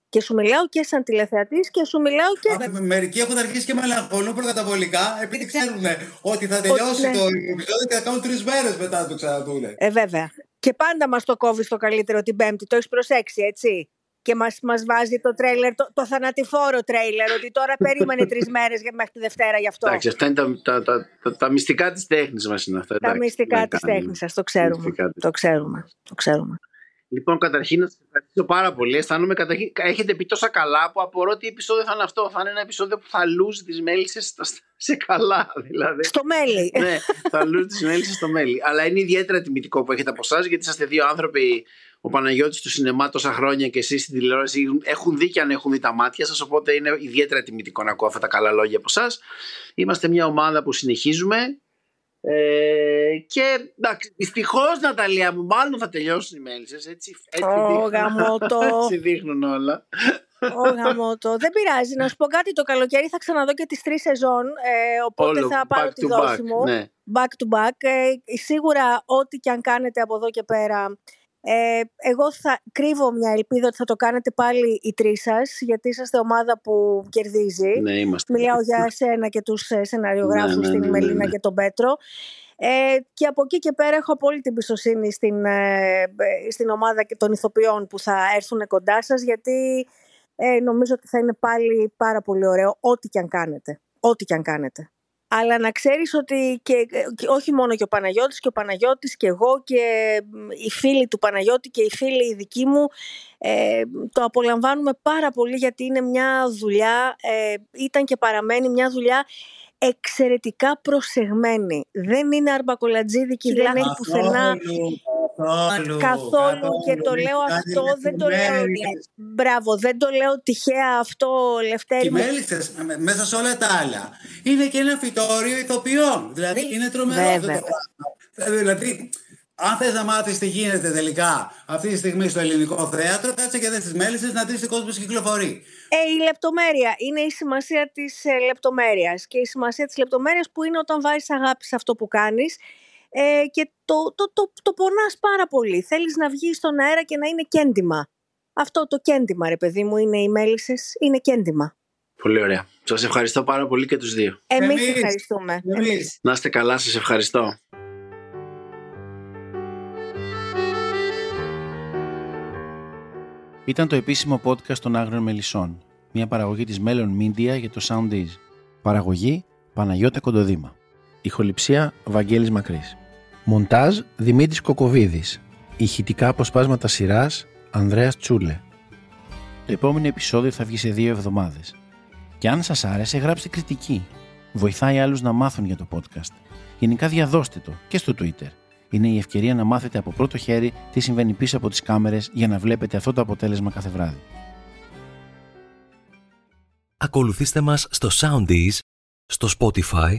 [SPEAKER 3] Και σου μιλάω και σαν τηλεθεατής και σου μιλάω και.
[SPEAKER 4] Άρα, μερικοί έχουν αρχίσει και μελαγχολούν προκαταβολικά επειδή ξέρουν ότι θα τελειώσει ναι. το επεισόδιο και θα κάνουν τρεις μέρες μετά το ξαναδούνε.
[SPEAKER 3] Ε, βέβαια. Και πάντα μας το κόβεις το καλύτερο την Πέμπτη. Το έχεις προσέξει, έτσι; Και μας μας βάζει το τρέιλερ, το, το θανατηφόρο τρέιλερ, ότι τώρα περίμενε τρεις μέρες μέχρι τη Δευτέρα γι' αυτό.
[SPEAKER 6] Εντάξει, αυτά είναι τα, τα, τα, τα, τα μυστικά της τέχνης μας.
[SPEAKER 3] Τα μυστικά της τέχνης σα, το ξέρουμε. Το ξέρουμε. Το ξέρουμε.
[SPEAKER 6] Λοιπόν, καταρχήν να σας ευχαριστήσω πάρα πολύ. Αισθάνομαι καταρχήν. Έχετε πει τόσα καλά που απορώ τι επεισόδιο θα είναι αυτό. Θα είναι ένα επεισόδιο που θα λούζει τις μέλισσες σε καλά, δηλαδή.
[SPEAKER 3] Στο μέλι.
[SPEAKER 6] ναι, θα λούζει τις μέλισσες στο μέλι. Αλλά είναι ιδιαίτερα τιμητικό που έχετε από εσάς, γιατί είσαστε δύο άνθρωποι. Ο Παναγιώτης του σινεμά τόσα χρόνια και εσείς στην τηλεόραση έχουν δει και αν έχουν δει τα μάτια σας. Οπότε είναι ιδιαίτερα τιμητικό να ακούω αυτά τα καλά λόγια από εσάς. Είμαστε μια ομάδα που συνεχίζουμε ε, και εντάξει, δυστυχώς Ναταλία μου, μάλλον θα τελειώσουν οι μέλισσες. Έτσι, έτσι,
[SPEAKER 3] oh,
[SPEAKER 6] δείχνουν, έτσι δείχνουν όλα.
[SPEAKER 3] Ω, το. Δεν πειράζει. Να σου πω κάτι. Το καλοκαίρι θα ξαναδώ και τις τρεις σεζόν. Ε, οπότε θα πάρω τη δόση μου.
[SPEAKER 2] Ναι.
[SPEAKER 3] Back to back. Ε, σίγουρα ό,τι και αν κάνετε από εδώ και πέρα ε, εγώ θα κρύβω μια ελπίδα ότι θα το κάνετε πάλι οι τρεις σας, γιατί είσαστε ομάδα που κερδίζει.
[SPEAKER 2] Ναι, είμαστε.
[SPEAKER 3] Μιλάω για εσένα και τους ε, σεναριογράφους, ναι, ναι, την ναι, Μελίνα και τον Πέτρο. Ε, και από εκεί και πέρα έχω απόλυτη εμπιστοσύνη στην, ε, στην ομάδα και των ηθοποιών που θα έρθουν κοντά σας γιατί ε, νομίζω ότι θα είναι πάλι πάρα πολύ ωραίο ό,τι και αν κάνετε. Ό,τι και αν κάνετε. Αλλά να ξέρεις ότι και, όχι μόνο και ο Παναγιώτης και ο Παναγιώτης και εγώ και οι φίλοι του Παναγιώτη και οι φίλοι οι δικοί μου ε, το απολαμβάνουμε πάρα πολύ γιατί είναι μια δουλειά, ε, ήταν και παραμένει μια δουλειά εξαιρετικά προσεγμένη. Δεν είναι αρμπακολατζίδικη, δεν έχει πουθενά καθόλου, και το λέω αυτό, δεν το λέω μπράβο, δεν το λέω τυχαία αυτό Λευτέρη
[SPEAKER 4] μου. μέσα σε όλα τα άλλα είναι και ένα φυτόριο ηθοποιών, δηλαδή είναι τρομερό. Δηλαδή αν θες να μάθεις τι γίνεται τελικά αυτή τη στιγμή στο ελληνικό θέατρο, κάτσε και δες τις μέλισσε να δεις τι κόσμος κυκλοφορεί.
[SPEAKER 3] Ε, η λεπτομέρεια είναι η σημασία της ε, λεπτομέρειας. Και η σημασία της λεπτομέρειας που είναι όταν βάζεις αγάπης σε αυτό που κάνεις ε, και το, το, το, το πονάς πάρα πολύ. Θέλεις να βγεις στον αέρα και να είναι κέντημα. Αυτό το κέντημα, ρε παιδί μου, είναι οι μέλισσες, είναι κέντημα.
[SPEAKER 2] Πολύ ωραία. Σας ευχαριστώ πάρα πολύ και τους δύο.
[SPEAKER 3] Εμείς, Εμείς. ευχαριστούμε. Εμείς.
[SPEAKER 2] Να είστε καλά, σας ευχαριστώ. Ήταν το επίσημο podcast των Άγριων Μελισσών, μια παραγωγή της Melon Media για το Soundees. Παραγωγή Παναγιώτα Κοντοδήμα. Ηχοληψία Βαγγέλης Μακρής. Μοντάζ Δημήτρης Κοκοβίδης. Ηχητικά αποσπάσματα σειράς Ανδρέας Τσούλε. Το επόμενο επεισόδιο θα βγει σε δύο εβδομάδες. Και αν σας άρεσε γράψτε κριτική. Βοηθάει άλλους να μάθουν για το podcast. Γενικά διαδώστε το και στο Twitter. Είναι η ευκαιρία να μάθετε από πρώτο χέρι τι συμβαίνει πίσω από τις κάμερες για να βλέπετε αυτό το αποτέλεσμα κάθε βράδυ.
[SPEAKER 7] Ακολουθήστε μας στο Soundees, στο Spotify,